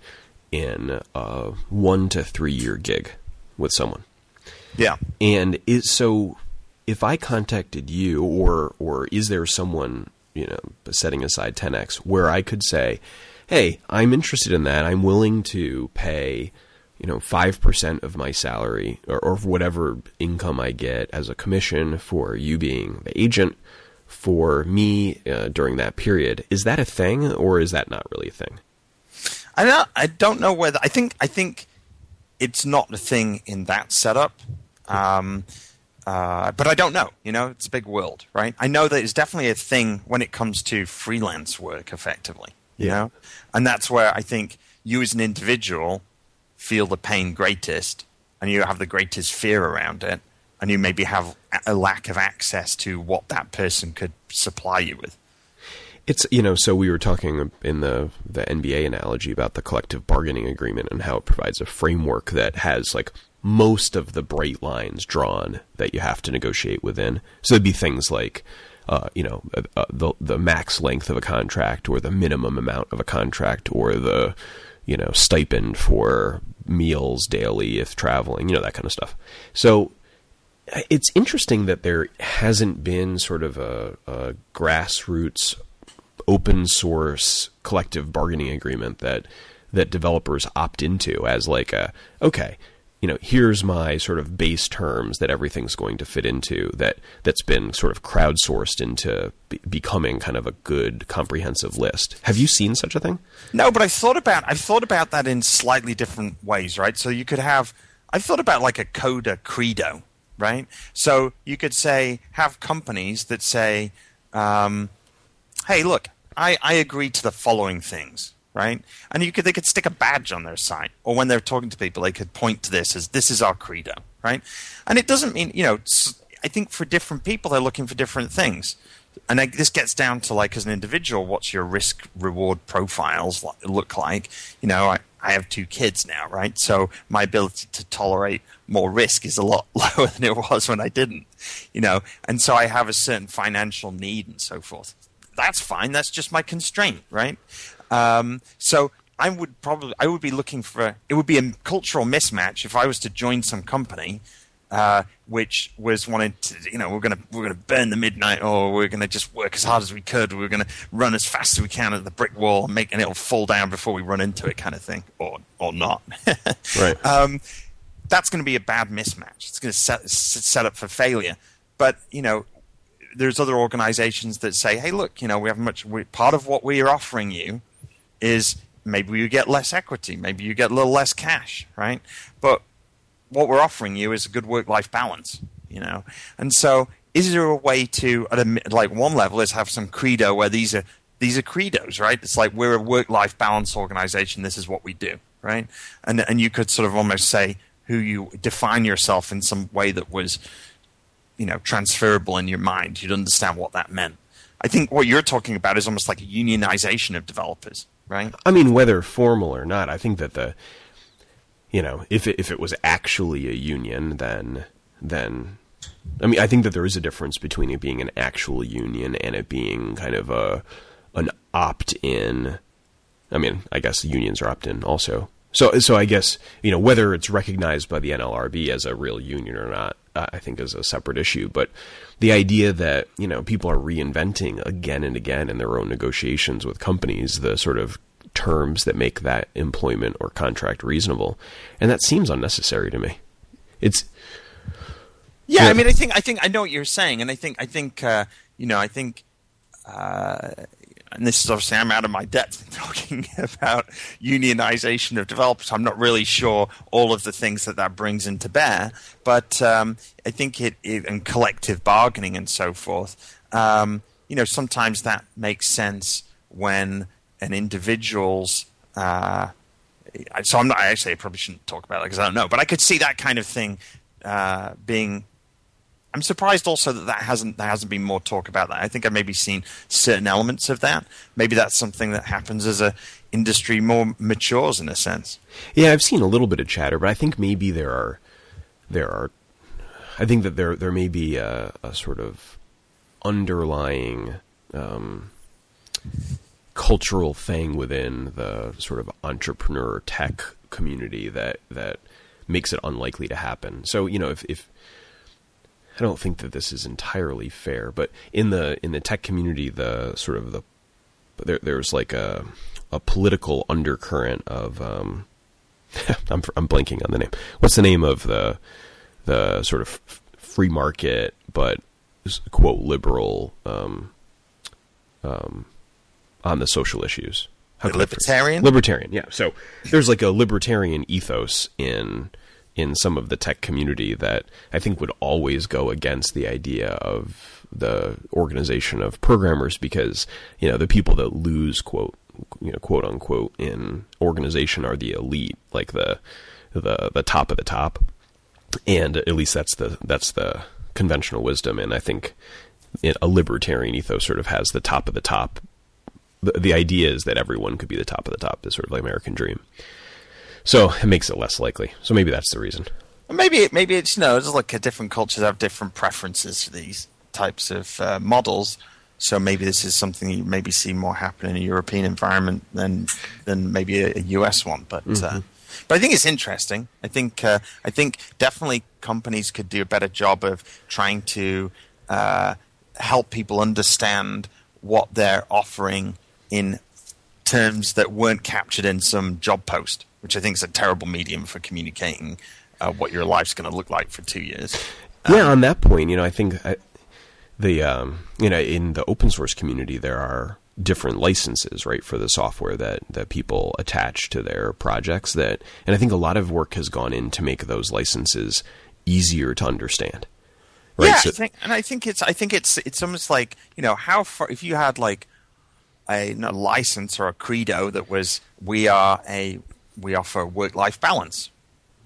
in a one to three year gig with someone yeah and is so if I contacted you, or or is there someone you know setting aside 10x where I could say, hey, I'm interested in that. I'm willing to pay you know five percent of my salary or, or whatever income I get as a commission for you being the agent for me uh, during that period. Is that a thing, or is that not really a thing? I don't. I don't know whether. I think. I think it's not a thing in that setup. Um, uh, but I don't know. You know, it's a big world, right? I know that it's definitely a thing when it comes to freelance work, effectively. You yeah. know, and that's where I think you as an individual feel the pain greatest, and you have the greatest fear around it, and you maybe have a lack of access to what that person could supply you with. It's you know, so we were talking in the the NBA analogy about the collective bargaining agreement and how it provides a framework that has like most of the bright lines drawn that you have to negotiate within. So it'd be things like, uh, you know, uh, uh, the the max length of a contract, or the minimum amount of a contract, or the you know stipend for meals daily if traveling, you know that kind of stuff. So uh, it's interesting that there hasn't been sort of a, a grassroots open source collective bargaining agreement that that developers opt into as like a okay you know, here's my sort of base terms that everything's going to fit into that that's been sort of crowdsourced into be- becoming kind of a good comprehensive list. Have you seen such a thing? No, but I thought about I've thought about that in slightly different ways, right? So you could have I've thought about like a coda credo, right? So you could say have companies that say, um, "Hey, look, I, I agree to the following things." Right? And you could they could stick a badge on their site, or when they're talking to people, they could point to this as this is our credo, right? And it doesn't mean you know. I think for different people, they're looking for different things. And this gets down to like as an individual, what's your risk reward profiles look like? You know, I, I have two kids now, right? So my ability to tolerate more risk is a lot lower than it was when I didn't, you know, and so I have a certain financial need and so forth. That's fine. That's just my constraint, right? Um, so I would probably I would be looking for it would be a cultural mismatch if I was to join some company uh, which was wanting to you know we're gonna we're gonna burn the midnight or we're gonna just work as hard as we could. We're gonna run as fast as we can at the brick wall and make and it'll fall down before we run into it kind of thing or or not. Right. Um, that's going to be a bad mismatch. It's going to set set up for failure. But you know there's other organizations that say hey look you know we have much we, part of what we are offering you is maybe you get less equity, maybe you get a little less cash, right? But what we're offering you is a good work-life balance, you know. And so, is there a way to, at a, like one level, is have some credo where these are these are credos, right? It's like we're a work-life balance organization. This is what we do, right? And and you could sort of almost say who you define yourself in some way that was, you know, transferable in your mind. You'd understand what that meant. I think what you're talking about is almost like a unionization of developers, right? I mean, whether formal or not, I think that the, you know, if it, if it was actually a union, then then I mean, I think that there is a difference between it being an actual union and it being kind of a an opt-in. I mean, I guess unions are opt-in also. So, so I guess you know whether it's recognized by the NLRB as a real union or not, I think is a separate issue. But the idea that you know people are reinventing again and again in their own negotiations with companies the sort of terms that make that employment or contract reasonable, and that seems unnecessary to me. It's yeah, I mean, I think I think I know what you're saying, and I think I think uh, you know I think. Uh, and this is obviously I'm out of my depth in talking about unionization of developers. I'm not really sure all of the things that that brings into bear, but um, I think it, it, and collective bargaining and so forth. Um, you know, sometimes that makes sense when an individual's. Uh, so I'm not. I actually probably shouldn't talk about it because I don't know, but I could see that kind of thing uh, being I'm surprised also that that hasn't there hasn't been more talk about that. I think I've maybe seen certain elements of that. Maybe that's something that happens as a industry more matures in a sense. Yeah, I've seen a little bit of chatter, but I think maybe there are there are I think that there there may be a, a sort of underlying um, cultural thing within the sort of entrepreneur tech community that that makes it unlikely to happen. So you know if if I don't think that this is entirely fair, but in the in the tech community, the sort of the there, there's like a a political undercurrent of um, I'm I'm blanking on the name. What's the name of the the sort of free market but quote liberal um, um, on the social issues? libertarian. Libertarian, yeah. So there's like a libertarian ethos in in some of the tech community that I think would always go against the idea of the organization of programmers because you know the people that lose quote you know quote unquote in organization are the elite like the the the top of the top. And at least that's the that's the conventional wisdom. And I think a libertarian ethos sort of has the top of the top. The, the idea is that everyone could be the top of the top is sort of like American dream so it makes it less likely. So maybe that's the reason. Maybe maybe it's you know it's like different cultures have different preferences for these types of uh, models. So maybe this is something you maybe see more happen in a European environment than than maybe a, a US one. But uh, mm-hmm. uh, but I think it's interesting. I think uh, I think definitely companies could do a better job of trying to uh, help people understand what they're offering in terms that weren't captured in some job post which I think is a terrible medium for communicating uh, what your life's going to look like for two years. Um, yeah, on that point, you know, I think I, the um, you know in the open source community there are different licenses, right, for the software that that people attach to their projects. That, and I think a lot of work has gone in to make those licenses easier to understand. Right? Yeah, so, I think, and I think it's I think it's it's almost like you know how far if you had like a, a license or a credo that was we are a we offer work life balance,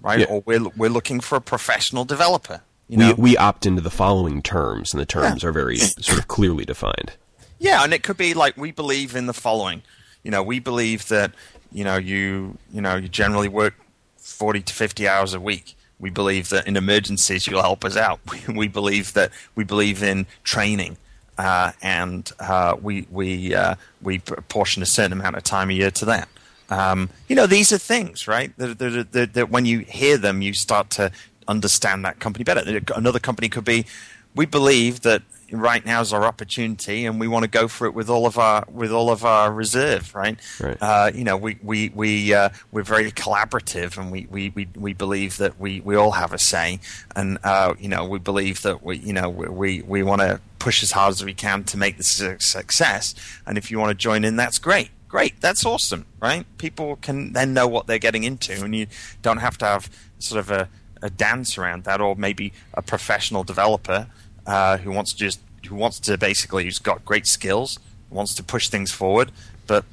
right? Yeah. Or we're we're looking for a professional developer. You know? we we opt into the following terms, and the terms yeah. are very sort of clearly defined. Yeah, and it could be like we believe in the following. You know, we believe that you know you you know you generally work forty to fifty hours a week. We believe that in emergencies you'll help us out. We, we believe that we believe in training. Uh, and uh, we we uh, we portion a certain amount of time a year to that. Um, you know, these are things, right? That, that, that, that, when you hear them, you start to understand that company better. Another company could be, we believe that right now is our opportunity, and we want to go for it with all of our with all of our reserve, right? right. Uh, you know, we we we uh, we're very collaborative, and we, we, we, we believe that we, we all have a say, and uh, you know, we believe that we you know we we want to push as hard as we can to make this a success. And if you want to join in, that's great great. That's awesome, right? People can then know what they're getting into, and you don't have to have sort of a, a dance around that, or maybe a professional developer uh, who wants to just who wants to basically who's got great skills, wants to push things forward, but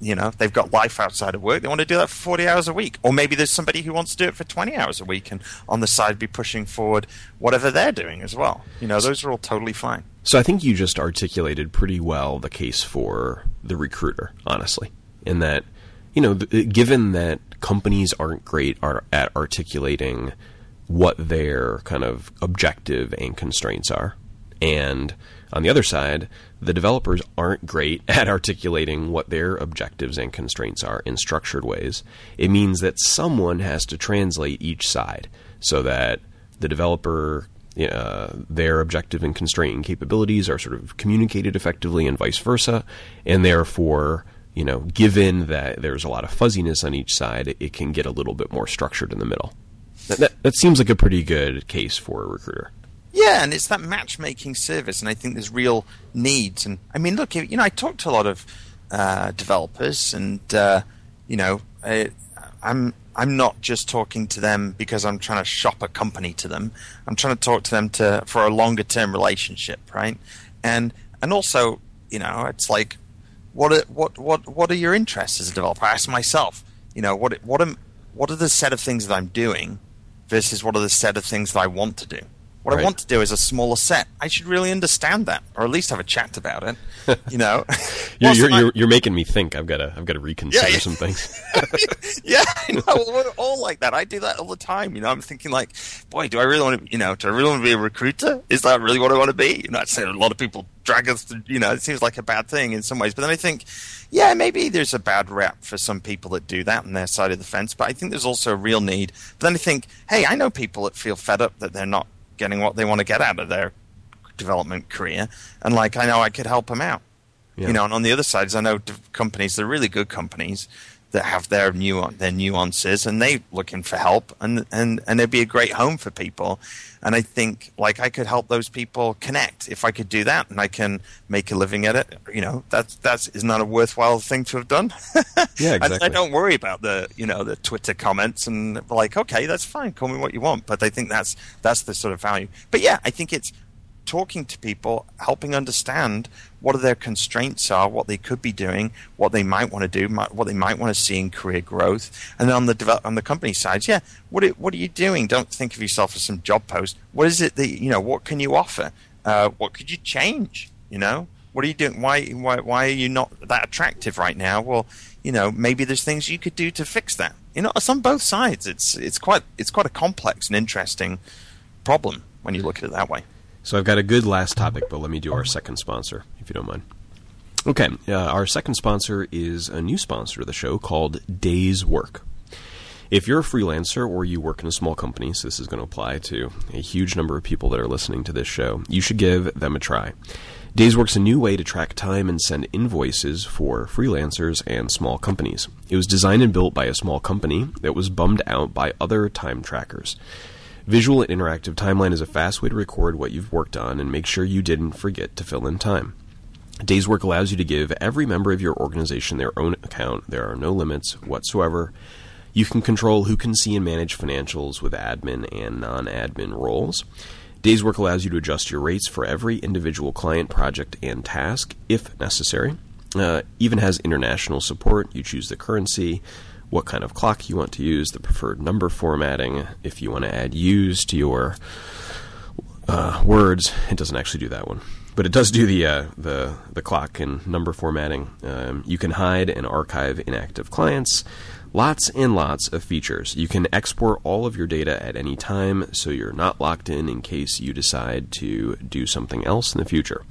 you know they've got life outside of work. They want to do that for forty hours a week, or maybe there's somebody who wants to do it for twenty hours a week, and on the side be pushing forward whatever they're doing as well. You know, those are all totally fine. So I think you just articulated pretty well the case for the recruiter, honestly, in that you know, given that companies aren't great at articulating what their kind of objective and constraints are. And on the other side, the developers aren't great at articulating what their objectives and constraints are in structured ways. It means that someone has to translate each side so that the developer uh, their objective and constraint capabilities are sort of communicated effectively and vice versa and therefore you know given that there's a lot of fuzziness on each side it can get a little bit more structured in the middle that, that, that seems like a pretty good case for a recruiter yeah, and it's that matchmaking service, and I think there's real needs. And I mean, look, you know, I talk to a lot of uh, developers, and uh, you know, I, I'm I'm not just talking to them because I'm trying to shop a company to them. I'm trying to talk to them to for a longer term relationship, right? And and also, you know, it's like, what are, what what what are your interests as a developer? I ask myself, you know, what what am what are the set of things that I'm doing versus what are the set of things that I want to do? What right. I want to do is a smaller set. I should really understand that, or at least have a chat about it. You know, you're, you're, you're, you're, making me think. I've got to I've got to reconsider yeah, yeah. some things. yeah, I know. We're all like that. I do that all the time. You know, I'm thinking like, boy, do I really want to? You know, do I really want to be a recruiter? Is that really what I want to be? You know, I'd say a lot of people drag us. To, you know, it seems like a bad thing in some ways, but then I think, yeah, maybe there's a bad rep for some people that do that on their side of the fence. But I think there's also a real need. But then I think, hey, I know people that feel fed up that they're not getting what they want to get out of their development career, and like I know I could help them out. Yeah. You know, and on the other side is I know companies, they're really good companies that have their new their nuances, and they looking for help, and and and it'd be a great home for people. And I think like I could help those people connect if I could do that, and I can make a living at it. You know, that's that's is not a worthwhile thing to have done. yeah, exactly. I, I, don't worry about the you know the Twitter comments and like okay, that's fine, call me what you want. But I think that's that's the sort of value. But yeah, I think it's talking to people, helping understand what are their constraints are, what they could be doing, what they might want to do, what they might want to see in career growth, and then on the develop, on the company side, yeah, what are, what are you doing? Don't think of yourself as some job post. What is it that you know? What can you offer? Uh, what could you change? You know, what are you doing? Why why why are you not that attractive right now? Well, you know, maybe there's things you could do to fix that. You know, it's on both sides. It's it's quite it's quite a complex and interesting problem when you look at it that way. So I've got a good last topic, but let me do our second sponsor, if you don't mind. Okay, uh, our second sponsor is a new sponsor of the show called Days Work. If you're a freelancer or you work in a small company, so this is going to apply to a huge number of people that are listening to this show, you should give them a try. Dayswork's a new way to track time and send invoices for freelancers and small companies. It was designed and built by a small company that was bummed out by other time trackers. Visual and interactive timeline is a fast way to record what you've worked on and make sure you didn't forget to fill in time. Days Work allows you to give every member of your organization their own account. There are no limits whatsoever. You can control who can see and manage financials with admin and non admin roles. Days Work allows you to adjust your rates for every individual client, project, and task if necessary. Uh, even has international support. You choose the currency, what kind of clock you want to use, the preferred number formatting, if you want to add use to your uh, words. It doesn't actually do that one, but it does do the uh, the the clock and number formatting. Um, you can hide and archive inactive clients. Lots and lots of features. You can export all of your data at any time, so you're not locked in in case you decide to do something else in the future.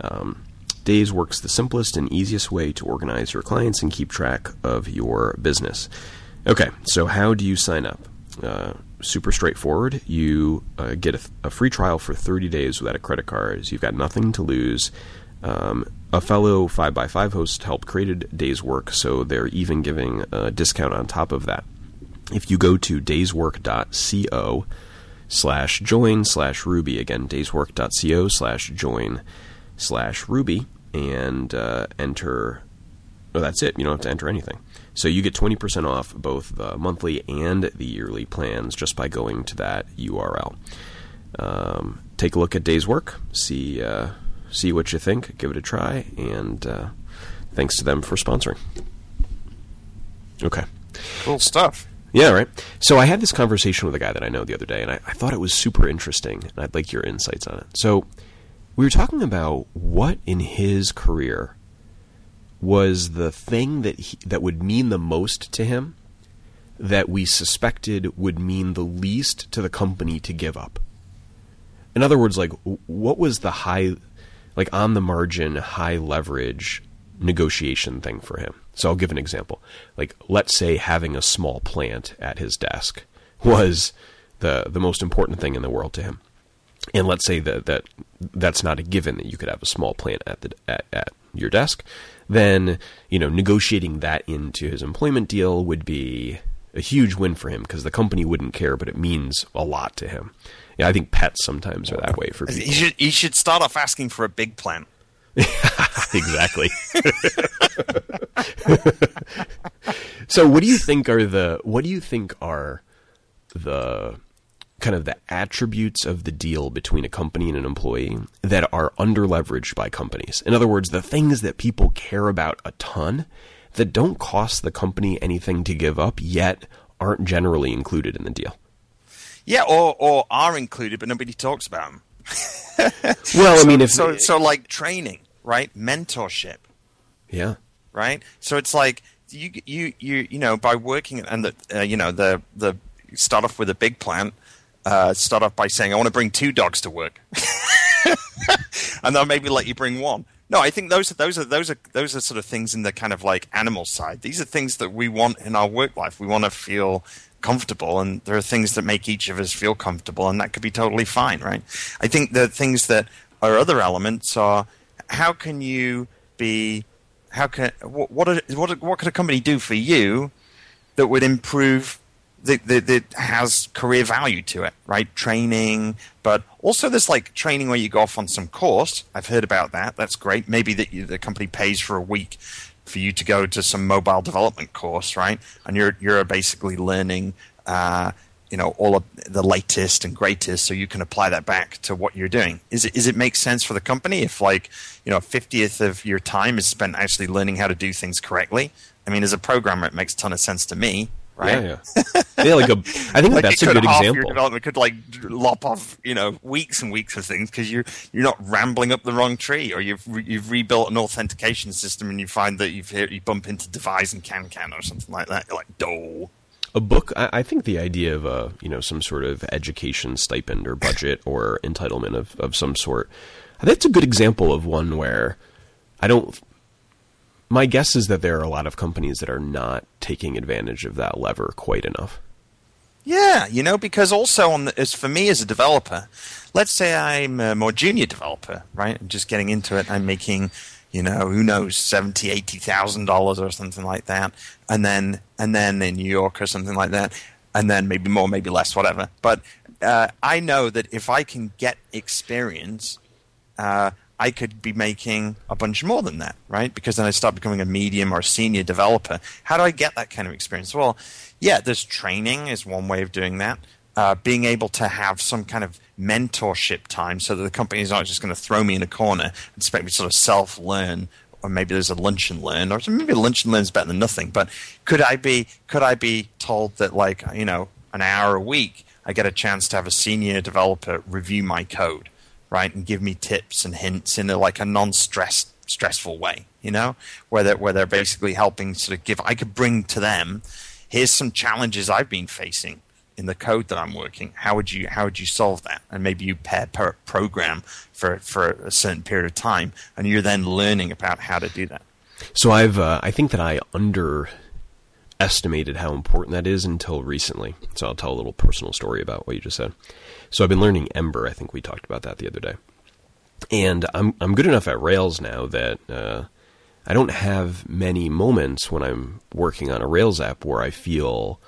Um, Days works the simplest and easiest way to organize your clients and keep track of your business. Okay, so how do you sign up? Uh, super straightforward. You uh, get a, a, free trial for 30 days without a credit card. You've got nothing to lose. Um, a fellow 5x5 host helped create Days Work, so they're even giving a discount on top of that. If you go to dayswork.co slash join slash Ruby, again, dayswork.co slash join slash Ruby and uh, enter. Oh, that's it. You don't have to enter anything. So you get 20% off both the monthly and the yearly plans just by going to that URL. Um, take a look at Days Work, see uh, see what you think, give it a try, and uh, thanks to them for sponsoring. Okay. Cool stuff. Yeah, right. So I had this conversation with a guy that I know the other day, and I, I thought it was super interesting, and I'd like your insights on it. So we were talking about what in his career was the thing that he, that would mean the most to him that we suspected would mean the least to the company to give up. In other words, like what was the high, like on the margin, high leverage negotiation thing for him? So I'll give an example. Like let's say having a small plant at his desk was the the most important thing in the world to him. And let's say that that that's not a given that you could have a small plant at the at, at your desk, then you know negotiating that into his employment deal would be a huge win for him because the company wouldn't care, but it means a lot to him. Yeah, I think pets sometimes are that way for people. He should he should start off asking for a big plant. exactly. so, what do you think are the what do you think are the kind of the attributes of the deal between a company and an employee that are underleveraged by companies. In other words, the things that people care about a ton that don't cost the company anything to give up yet aren't generally included in the deal. Yeah, or or are included but nobody talks about them. well, so, I mean, if so so like training, right? Mentorship. Yeah. Right. So it's like you you you you know by working and the uh, you know the the start off with a big plant uh, start off by saying, I want to bring two dogs to work. and they'll maybe let you bring one. No, I think those are those are those are those are sort of things in the kind of like animal side. These are things that we want in our work life. We want to feel comfortable, and there are things that make each of us feel comfortable, and that could be totally fine, right? I think the things that are other elements are how can you be how can what what what, what could a company do for you that would improve that, that, that, has career value to it, right? Training, but also there's like training where you go off on some course. I've heard about that. That's great. Maybe that the company pays for a week for you to go to some mobile development course, right? And you're you're basically learning, uh, you know, all of the latest and greatest, so you can apply that back to what you're doing. Is it is it make sense for the company if like you know a fiftieth of your time is spent actually learning how to do things correctly? I mean, as a programmer, it makes a ton of sense to me right? Yeah, yeah. yeah like a, I think like that's a good example. Your development could like lop off, you know, weeks and weeks of things because you're you're not rambling up the wrong tree, or you've re- you've rebuilt an authentication system and you find that you've you bump into Devise and CanCan or something like that. You're like, do a book i think the idea of a you know some sort of education stipend or budget or entitlement of, of some sort that's a good example of one where i don't my guess is that there are a lot of companies that are not taking advantage of that lever quite enough. Yeah, you know, because also on the, as for me as a developer, let's say I'm a more junior developer, right? I'm just getting into it. I'm making, you know, who knows, seventy, eighty thousand dollars or something like that, and then and then in New York or something like that, and then maybe more, maybe less, whatever. But uh, I know that if I can get experience, uh, I could be making a bunch more than that, right? Because then I start becoming a medium or senior developer. How do I get that kind of experience? Well, yeah, there's training is one way of doing that. Uh, being able to have some kind of mentorship time so that the company is not just going to throw me in a corner and expect me to sort of self learn or maybe there's a lunch and learn, or maybe lunch and learn is better than nothing. But could I be could I be told that like you know an hour a week I get a chance to have a senior developer review my code, right, and give me tips and hints in a, like a non-stress stressful way, you know, where they're, where they're basically helping sort of give. I could bring to them, here's some challenges I've been facing in the code that I'm working. How would you how would you solve that? And maybe you pair per program for for a certain period of time, and you're then learning about how to do that. So I've uh, I think that I underestimated how important that is until recently. So I'll tell a little personal story about what you just said. So I've been learning Ember. I think we talked about that the other day, and I'm I'm good enough at Rails now that uh, I don't have many moments when I'm working on a Rails app where I feel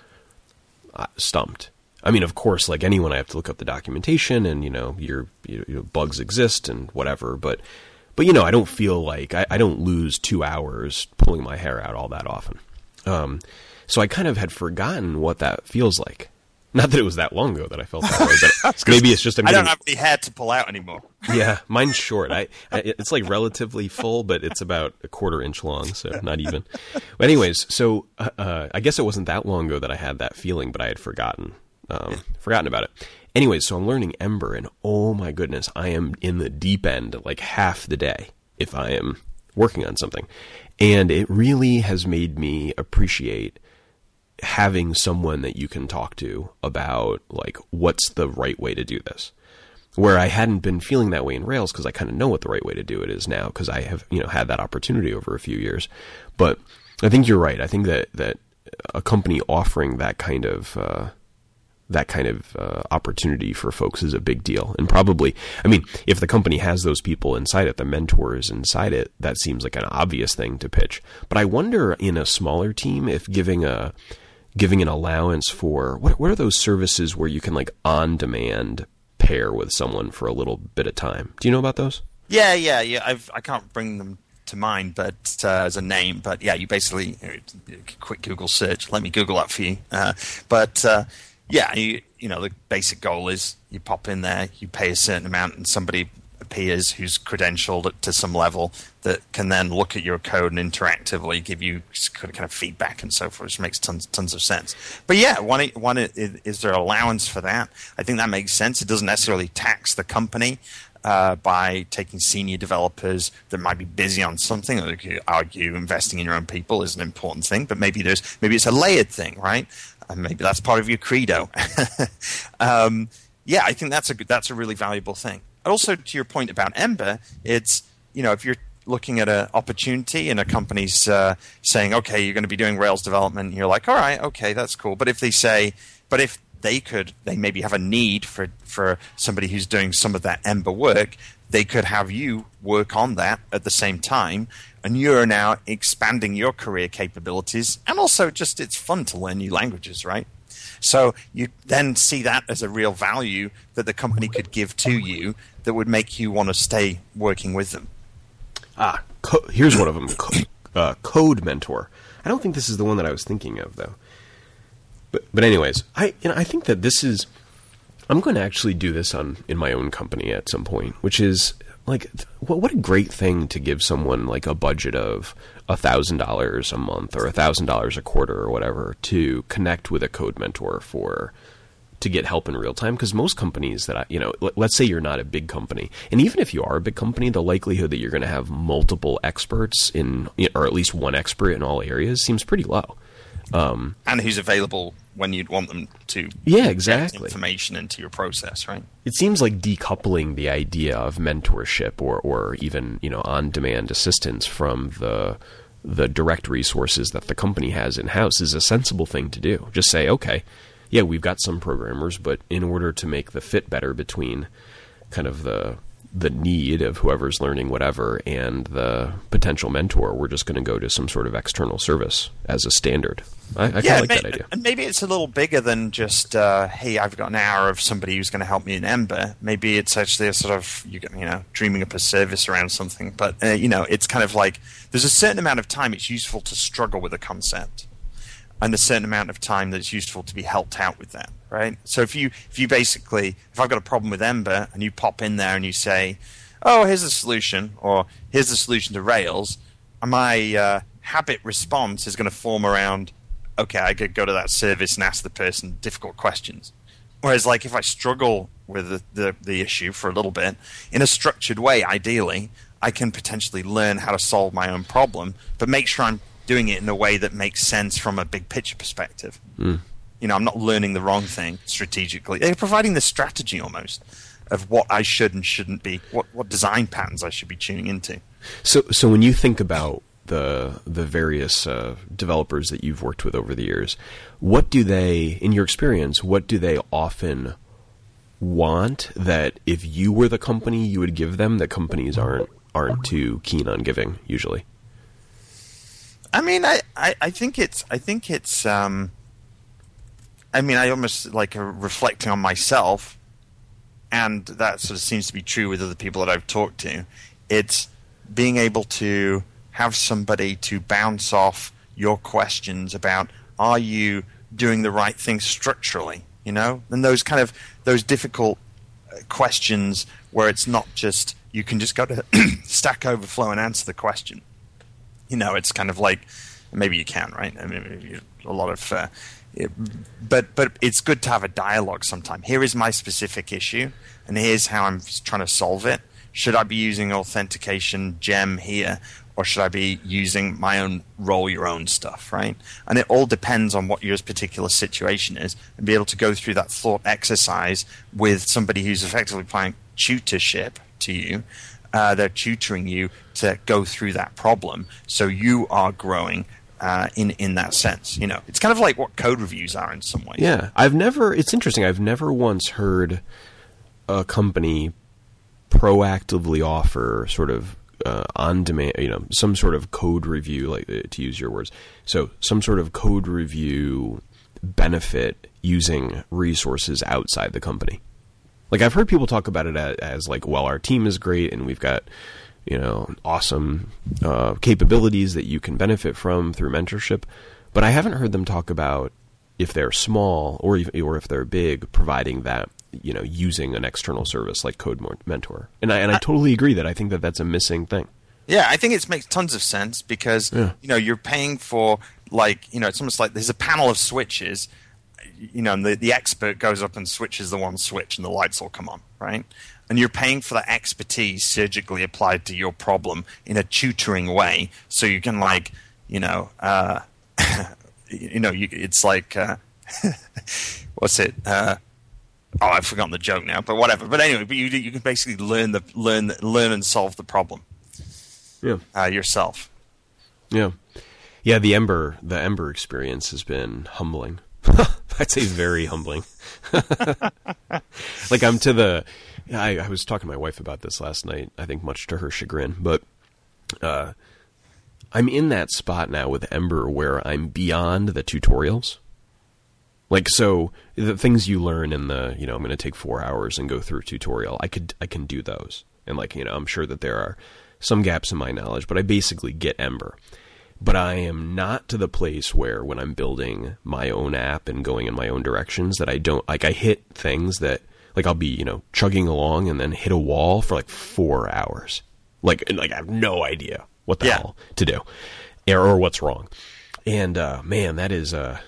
uh, stumped. I mean, of course, like anyone, I have to look up the documentation, and you know, your you know, bugs exist and whatever. But but you know, I don't feel like I, I don't lose two hours pulling my hair out all that often. Um, so I kind of had forgotten what that feels like. Not that it was that long ago that I felt that way, but maybe it's just I'm I don't have any hair to pull out anymore. yeah, mine's short. I, I, it's like relatively full, but it's about a quarter inch long, so not even. But anyways, so uh, uh, I guess it wasn't that long ago that I had that feeling, but I had forgotten um, forgotten about it. Anyways, so I'm learning Ember, and oh my goodness, I am in the deep end like half the day if I am working on something, and it really has made me appreciate having someone that you can talk to about like what's the right way to do this where I hadn't been feeling that way in Rails because I kind of know what the right way to do it is now because I have you know had that opportunity over a few years. But I think you're right. I think that that a company offering that kind of uh, that kind of uh, opportunity for folks is a big deal. And probably, I mean, if the company has those people inside it, the mentors inside it, that seems like an obvious thing to pitch. But I wonder in a smaller team if giving a giving an allowance for what what are those services where you can like on demand pair with someone for a little bit of time. Do you know about those? Yeah, yeah, yeah. I've, I can't bring them to mind, but uh, as a name, but yeah, you basically uh, quick Google search. Let me Google that for you. Uh, but uh, yeah, you, you know the basic goal is you pop in there, you pay a certain amount, and somebody appears who's credentialed to some level that can then look at your code and interactively give you kind of feedback and so forth, which makes tons tons of sense. But yeah, one, one is there allowance for that? I think that makes sense. It doesn't necessarily tax the company. Uh, by taking senior developers that might be busy on something, or you argue investing in your own people is an important thing, but maybe there's maybe it's a layered thing, right? And maybe that's part of your credo. um, yeah, I think that's a that's a really valuable thing also to your point about Ember, it's you know if you're looking at an opportunity and a company's uh, saying, okay, you're going to be doing Rails development, you're like, all right, okay, that's cool. But if they say, but if they could, they maybe have a need for for somebody who's doing some of that Ember work, they could have you work on that at the same time. And you're now expanding your career capabilities. And also, just it's fun to learn new languages, right? So you then see that as a real value that the company could give to you that would make you want to stay working with them? Ah, co- here's one of them. Co- uh, Code Mentor. I don't think this is the one that I was thinking of though. But but anyways, I you know, I think that this is. I'm going to actually do this on in my own company at some point, which is like what what a great thing to give someone like a budget of a thousand dollars a month or a thousand dollars a quarter or whatever to connect with a code mentor for to get help in real time because most companies that I, you know let's say you're not a big company and even if you are a big company the likelihood that you're going to have multiple experts in or at least one expert in all areas seems pretty low. Um, and who's available when you'd want them to yeah exactly. information into your process right? It seems like decoupling the idea of mentorship or or even you know on demand assistance from the the direct resources that the company has in house is a sensible thing to do. Just say okay yeah, we've got some programmers, but in order to make the fit better between kind of the the need of whoever's learning whatever and the potential mentor, we're just going to go to some sort of external service as a standard. I, I yeah, like may, that idea. And maybe it's a little bigger than just, uh, hey, I've got an hour of somebody who's going to help me in Ember. Maybe it's actually a sort of, you know, dreaming up a service around something. But, uh, you know, it's kind of like there's a certain amount of time it's useful to struggle with a concept and a certain amount of time that's useful to be helped out with that, right? So if you if you basically if I've got a problem with Ember and you pop in there and you say, "Oh, here's a solution," or "Here's the solution to Rails," my uh, habit response is going to form around, "Okay, I could go to that service and ask the person difficult questions." Whereas, like, if I struggle with the, the, the issue for a little bit in a structured way, ideally, I can potentially learn how to solve my own problem, but make sure I'm doing it in a way that makes sense from a big picture perspective. Mm. You know, I'm not learning the wrong thing strategically. They're providing the strategy almost of what I should and shouldn't be, what what design patterns I should be tuning into. So, so when you think about the the various uh, developers that you've worked with over the years, what do they, in your experience, what do they often want that if you were the company you would give them that companies aren't aren't too keen on giving usually? I mean, I, I, I think it's I think it's um, I mean, I almost like reflecting on myself, and that sort of seems to be true with other people that I've talked to. It's being able to have somebody to bounce off your questions about are you doing the right thing structurally, you know, and those kind of those difficult uh, questions where it's not just you can just go to Stack Overflow and answer the question you know, it's kind of like maybe you can, right? I mean, a lot of, uh, it, but but it's good to have a dialogue sometime. Here is my specific issue, and here's how I'm trying to solve it. Should I be using authentication gem here, or should I be using my own roll your own stuff, right? And it all depends on what your particular situation is, and be able to go through that thought exercise with somebody who's effectively playing tutorship to you. Uh, they're tutoring you to go through that problem, so you are growing uh, in in that sense. You know, it's kind of like what code reviews are in some ways. Yeah, I've never. It's interesting. I've never once heard a company proactively offer sort of uh, on demand, you know, some sort of code review, like uh, to use your words. So, some sort of code review benefit using resources outside the company. Like I've heard people talk about it as, as like, well, our team is great and we've got you know awesome uh, capabilities that you can benefit from through mentorship, but I haven't heard them talk about if they're small or even, or if they're big, providing that you know using an external service like Code Mentor. And I and I totally agree that I think that that's a missing thing. Yeah, I think it makes tons of sense because yeah. you know you're paying for like you know it's almost like there's a panel of switches, you know, and the the expert goes up and switches the one switch and the lights all come on, right? And you're paying for that expertise surgically applied to your problem in a tutoring way, so you can like you know, uh, you know, you, it's like uh, what's it? Uh, oh, I've forgotten the joke now, but whatever. But anyway, but you you can basically learn the learn learn and solve the problem. Yeah. Uh, yourself. Yeah. Yeah, the Ember the Ember experience has been humbling. I'd say very humbling. like I'm to the I, I, was talking to my wife about this last night, I think much to her chagrin, but uh, I'm in that spot now with Ember where I'm beyond the tutorials. Like so, the things you learn in the you know I'm going to take four hours and go through a tutorial. I could I can do those, and like you know I'm sure that there are some gaps in my knowledge, but I basically get Ember. But I am not to the place where when I'm building my own app and going in my own directions that I don't like I hit things that like I'll be you know chugging along and then hit a wall for like four hours. Like like I have no idea what the yeah. hell to do or, or what's wrong. And uh, man, that is uh,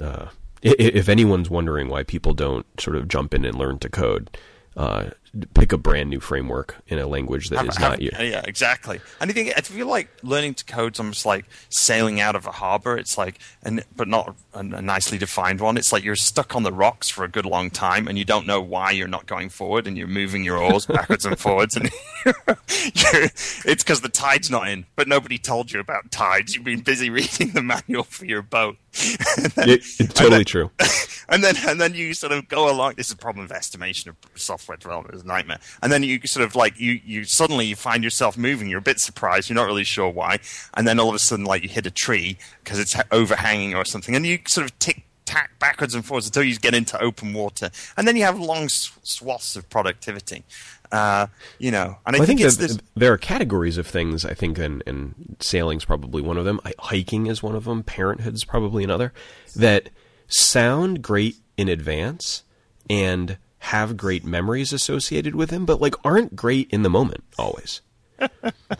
uh, if anyone's wondering why people don't sort of jump in and learn to code, uh, pick a brand new framework in a language that have, is not you. Yeah, exactly. And I think I feel like learning to code is almost like sailing out of a harbor. It's like, and but not a, a, nicely defined one. It's like you're stuck on the rocks for a good long time, and you don't know why you're not going forward, and you're moving your oars backwards and forwards, and it's because the tide's not in. But nobody told you about tides. You've been busy reading the manual for your boat. then, it, it's totally then, true. And then and then you sort of go along. This is a problem of estimation of software development. It's a nightmare. And then you sort of like you you suddenly you find yourself moving. You're a bit surprised. You're not really sure why. And then all of a sudden, like you hit a tree because it's overhanging or something, and you sort of tick tack backwards and forwards until you get into open water, and then you have long swaths of productivity. Uh, you know, and I, well, think, I think this... there are categories of things. I think, and, and sailing's probably one of them. Hiking is one of them. Parenthood's probably another. That sound great in advance and have great memories associated with them, but like aren't great in the moment always.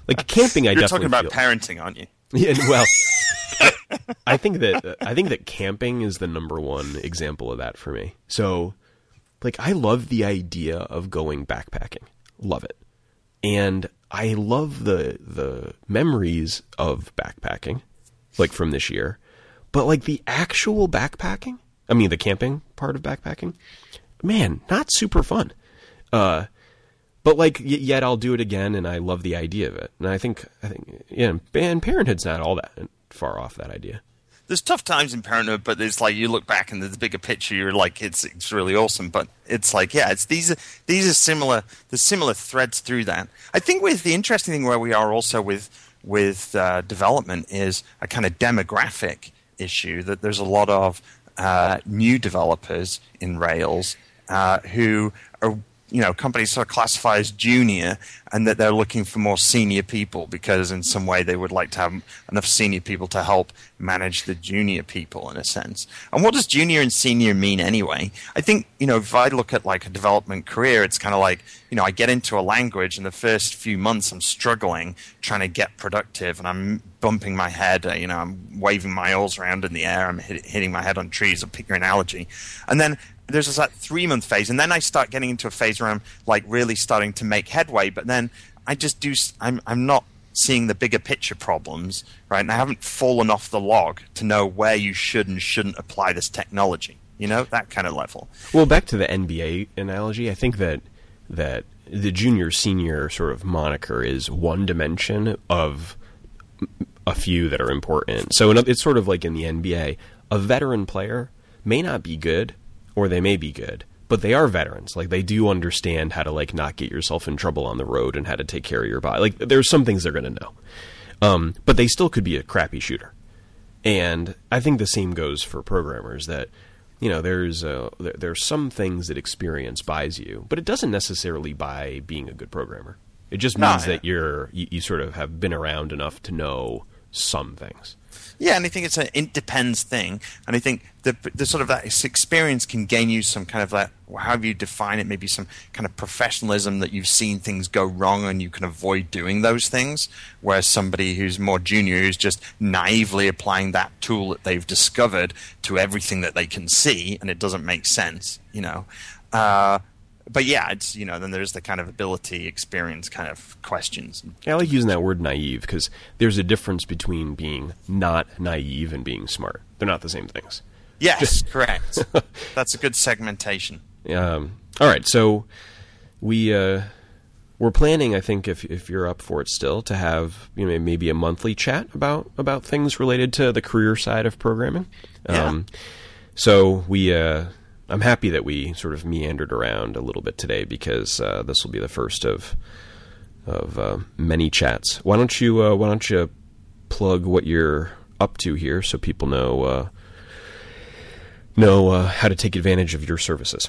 like camping, I You're definitely talking about feel. parenting, aren't you? Yeah, well, I think that I think that camping is the number one example of that for me. So like I love the idea of going backpacking. Love it. And I love the the memories of backpacking like from this year. But like the actual backpacking, I mean the camping part of backpacking, man, not super fun. Uh but like yet I'll do it again and I love the idea of it. And I think I think yeah, and parenthood's not all that far off that idea there's tough times in parenthood, but it's like you look back and the bigger picture, you're like it's it's really awesome. But it's like yeah, it's these are these are similar. There's similar threads through that. I think with the interesting thing where we are also with with uh, development is a kind of demographic issue that there's a lot of uh, new developers in Rails uh, who are you know companies sort of classify as junior and that they're looking for more senior people because in some way they would like to have enough senior people to help manage the junior people in a sense. And what does junior and senior mean anyway? I think you know if i look at like a development career it's kind of like you know i get into a language and the first few months i'm struggling trying to get productive and i'm bumping my head you know i'm waving my oars around in the air i'm hit, hitting my head on trees or pick your analogy. And then there's like three month phase, and then I start getting into a phase where I'm like really starting to make headway. But then I just do. I'm I'm not seeing the bigger picture problems, right? And I haven't fallen off the log to know where you should and shouldn't apply this technology. You know, that kind of level. Well, back to the NBA analogy, I think that that the junior senior sort of moniker is one dimension of a few that are important. So it's sort of like in the NBA, a veteran player may not be good or they may be good, but they are veterans. Like they do understand how to like not get yourself in trouble on the road and how to take care of your body. Like there's some things they're going to know. Um, but they still could be a crappy shooter. And I think the same goes for programmers that you know there's uh, there, there's some things that experience buys you, but it doesn't necessarily buy being a good programmer. It just means no, yeah. that you're you, you, sort of have been around enough to know some things. Yeah, and I think it's an it depends thing, and I think the the sort of that experience can gain you some kind of that however you define it, maybe some kind of professionalism that you've seen things go wrong and you can avoid doing those things. Whereas somebody who's more junior, who's just naively applying that tool that they've discovered to everything that they can see, and it doesn't make sense, you know. Uh, but yeah, it's you know then there's the kind of ability, experience kind of questions. Yeah, I like using that word naive because there's a difference between being not naive and being smart. They're not the same things. Yes, correct. That's a good segmentation. Um, all right, so we uh, we're planning. I think if if you're up for it still, to have you know maybe a monthly chat about about things related to the career side of programming. Yeah. Um, so we. Uh, I'm happy that we sort of meandered around a little bit today because uh, this will be the first of of uh, many chats. Why don't you uh, Why don't you plug what you're up to here so people know uh, know uh, how to take advantage of your services?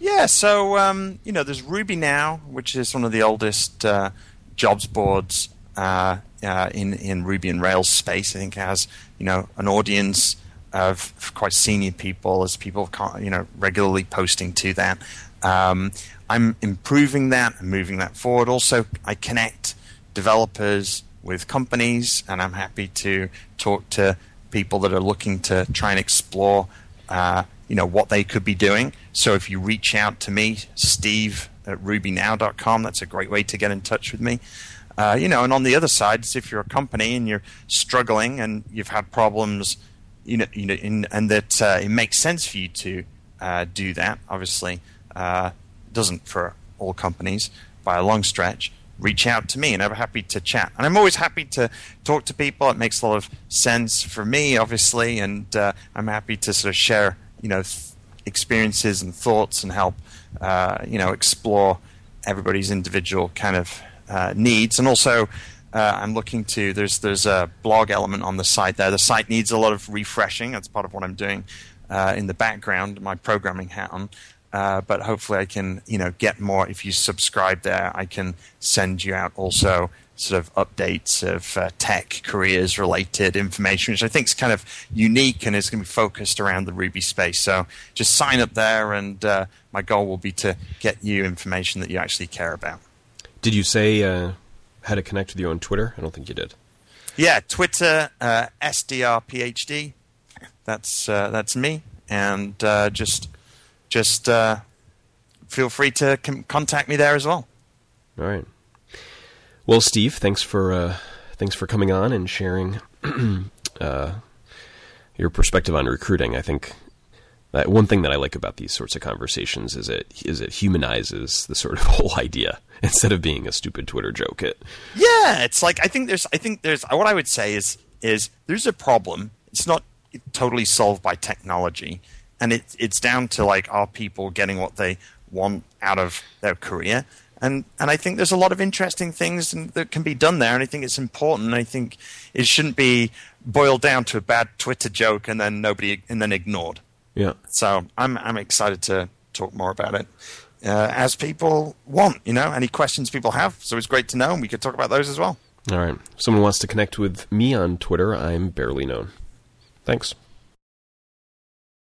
Yeah, so um, you know, there's Ruby Now, which is one of the oldest uh, jobs boards in in Ruby and Rails space. I think has you know an audience of quite senior people as people you know regularly posting to that. Um, I'm improving that and moving that forward. Also, I connect developers with companies, and I'm happy to talk to people that are looking to try and explore, uh, you know, what they could be doing. So if you reach out to me, Steve at RubyNow.com, that's a great way to get in touch with me. Uh, you know, and on the other side, if you're a company and you're struggling and you've had problems you know, you know, in, and that uh, it makes sense for you to uh, do that. Obviously, uh, doesn't for all companies by a long stretch. Reach out to me, and I'm happy to chat. And I'm always happy to talk to people. It makes a lot of sense for me, obviously, and uh, I'm happy to sort of share, you know, th- experiences and thoughts, and help, uh, you know, explore everybody's individual kind of uh, needs, and also uh, I'm looking to there's there's a blog element on the site there. The site needs a lot of refreshing. That's part of what I'm doing uh, in the background, my programming hat on. Uh, but hopefully, I can you know get more. If you subscribe there, I can send you out also sort of updates of uh, tech careers related information, which I think is kind of unique and is going to be focused around the Ruby space. So just sign up there, and uh, my goal will be to get you information that you actually care about. Did you say uh, how to connect with you on Twitter? I don't think you did. Yeah, Twitter, uh, SDRPhD. That's uh, that's me, and uh, just just uh, feel free to com- contact me there as well. All right. Well, Steve, thanks for uh, thanks for coming on and sharing uh, your perspective on recruiting. I think one thing that I like about these sorts of conversations is it is it humanizes the sort of whole idea instead of being a stupid Twitter joke. It yeah, it's like I think there's I think there's what I would say is is there's a problem. It's not totally solved by technology, and it, it's down to like are people getting what they want out of their career. And and I think there's a lot of interesting things that can be done there, and I think it's important. I think it shouldn't be boiled down to a bad Twitter joke and then nobody and then ignored. Yeah. So I'm I'm excited to talk more about it uh, as people want. You know, any questions people have. So it's great to know, and we could talk about those as well. All right. If someone wants to connect with me on Twitter, I'm barely known. Thanks.